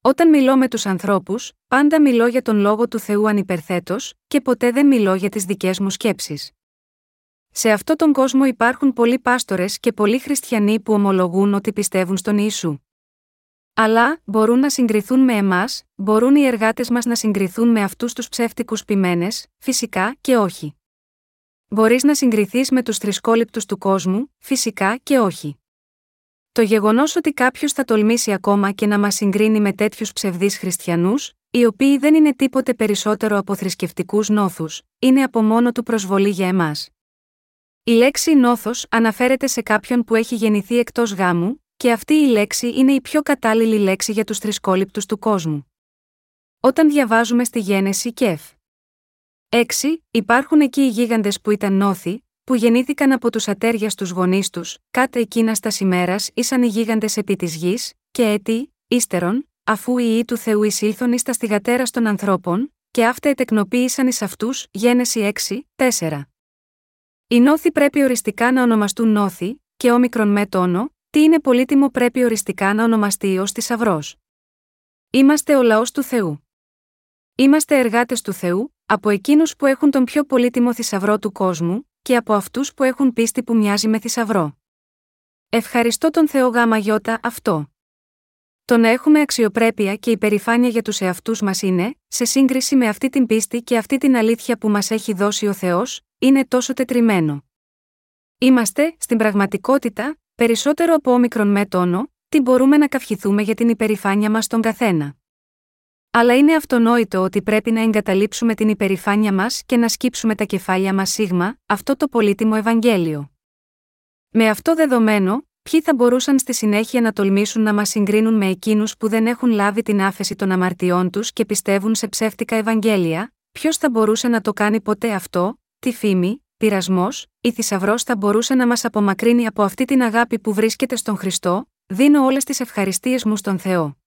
Όταν μιλώ με τους ανθρώπους, πάντα μιλώ για τον λόγο του Θεού ανυπερθέτως, και ποτέ δεν μιλώ για τις δικές μου σκέψεις. Σε αυτόν τον κόσμο υπάρχουν πολλοί πάστορες και πολλοί χριστιανοί που ομολογούν ότι πιστεύουν στον Ιησού. Αλλά, μπορούν να συγκριθούν με εμάς, μπορούν οι εργάτες μας να συγκριθούν με αυτούς τους ψεύτικους ποιμένες, φυσικά και όχι. Μπορείς να συγκριθείς με τους θρησκόληπτους του κόσμου, φυσικά και όχι. Το γεγονός ότι κάποιος θα τολμήσει ακόμα και να μας συγκρίνει με τέτοιους ψευδείς χριστιανούς, οι οποίοι δεν είναι τίποτε περισσότερο από θρησκευτικούς νόθους, είναι από μόνο του προσβολή για εμάς. Η λέξη νόθος αναφέρεται σε κάποιον που έχει γεννηθεί εκτός γάμου, και αυτή η λέξη είναι η πιο κατάλληλη λέξη για τους θρησκόληπτους του κόσμου. Όταν διαβάζουμε στη Γένεση Κεφ. 6. Υπάρχουν εκεί οι γίγαντες που ήταν νόθοι, που γεννήθηκαν από τους ατέριας στου γονείς τους, κάτω εκείνας στα ημέρας ήσαν οι γίγαντες επί της γης, και έτη, ύστερον, αφού οι ιοί του Θεού εισήλθον εις τα στιγατέρα των ανθρώπων, και αυτά ετεκνοποίησαν εις αυτούς, Γένεση 6, 4. Οι νόθοι πρέπει οριστικά να ονομαστούν νόθοι, και όμικρον με τόνο, τι είναι πολύτιμο πρέπει οριστικά να ονομαστεί ως θησαυρό. Είμαστε ο λαός του Θεού. Είμαστε εργάτες του Θεού, από εκείνους που έχουν τον πιο πολύτιμο θησαυρό του κόσμου, και από αυτούς που έχουν πίστη που μοιάζει με θησαυρό. Ευχαριστώ τον Θεό γάμα γιώτα αυτό. Το να έχουμε αξιοπρέπεια και υπερηφάνεια για τους εαυτούς μας είναι, σε σύγκριση με αυτή την πίστη και αυτή την αλήθεια που μας έχει δώσει ο Θεός, είναι τόσο τετριμένο. Είμαστε, στην πραγματικότητα, περισσότερο από όμικρον με τόνο, τι μπορούμε να καυχηθούμε για την υπερηφάνεια μας στον καθένα. Αλλά είναι αυτονόητο ότι πρέπει να εγκαταλείψουμε την υπερηφάνεια μας και να σκύψουμε τα κεφάλια μας σίγμα, αυτό το πολύτιμο Ευαγγέλιο. Με αυτό δεδομένο, ποιοι θα μπορούσαν στη συνέχεια να τολμήσουν να μας συγκρίνουν με εκείνους που δεν έχουν λάβει την άφεση των αμαρτιών τους και πιστεύουν σε ψεύτικα Ευαγγέλια, ποιος θα μπορούσε να το κάνει ποτέ αυτό, τη φήμη, πειρασμός, ή θησαυρός θα μπορούσε να μας απομακρύνει από αυτή την αγάπη που βρίσκεται στον Χριστό, δίνω όλες τις ευχαριστίες μου στον Θεό.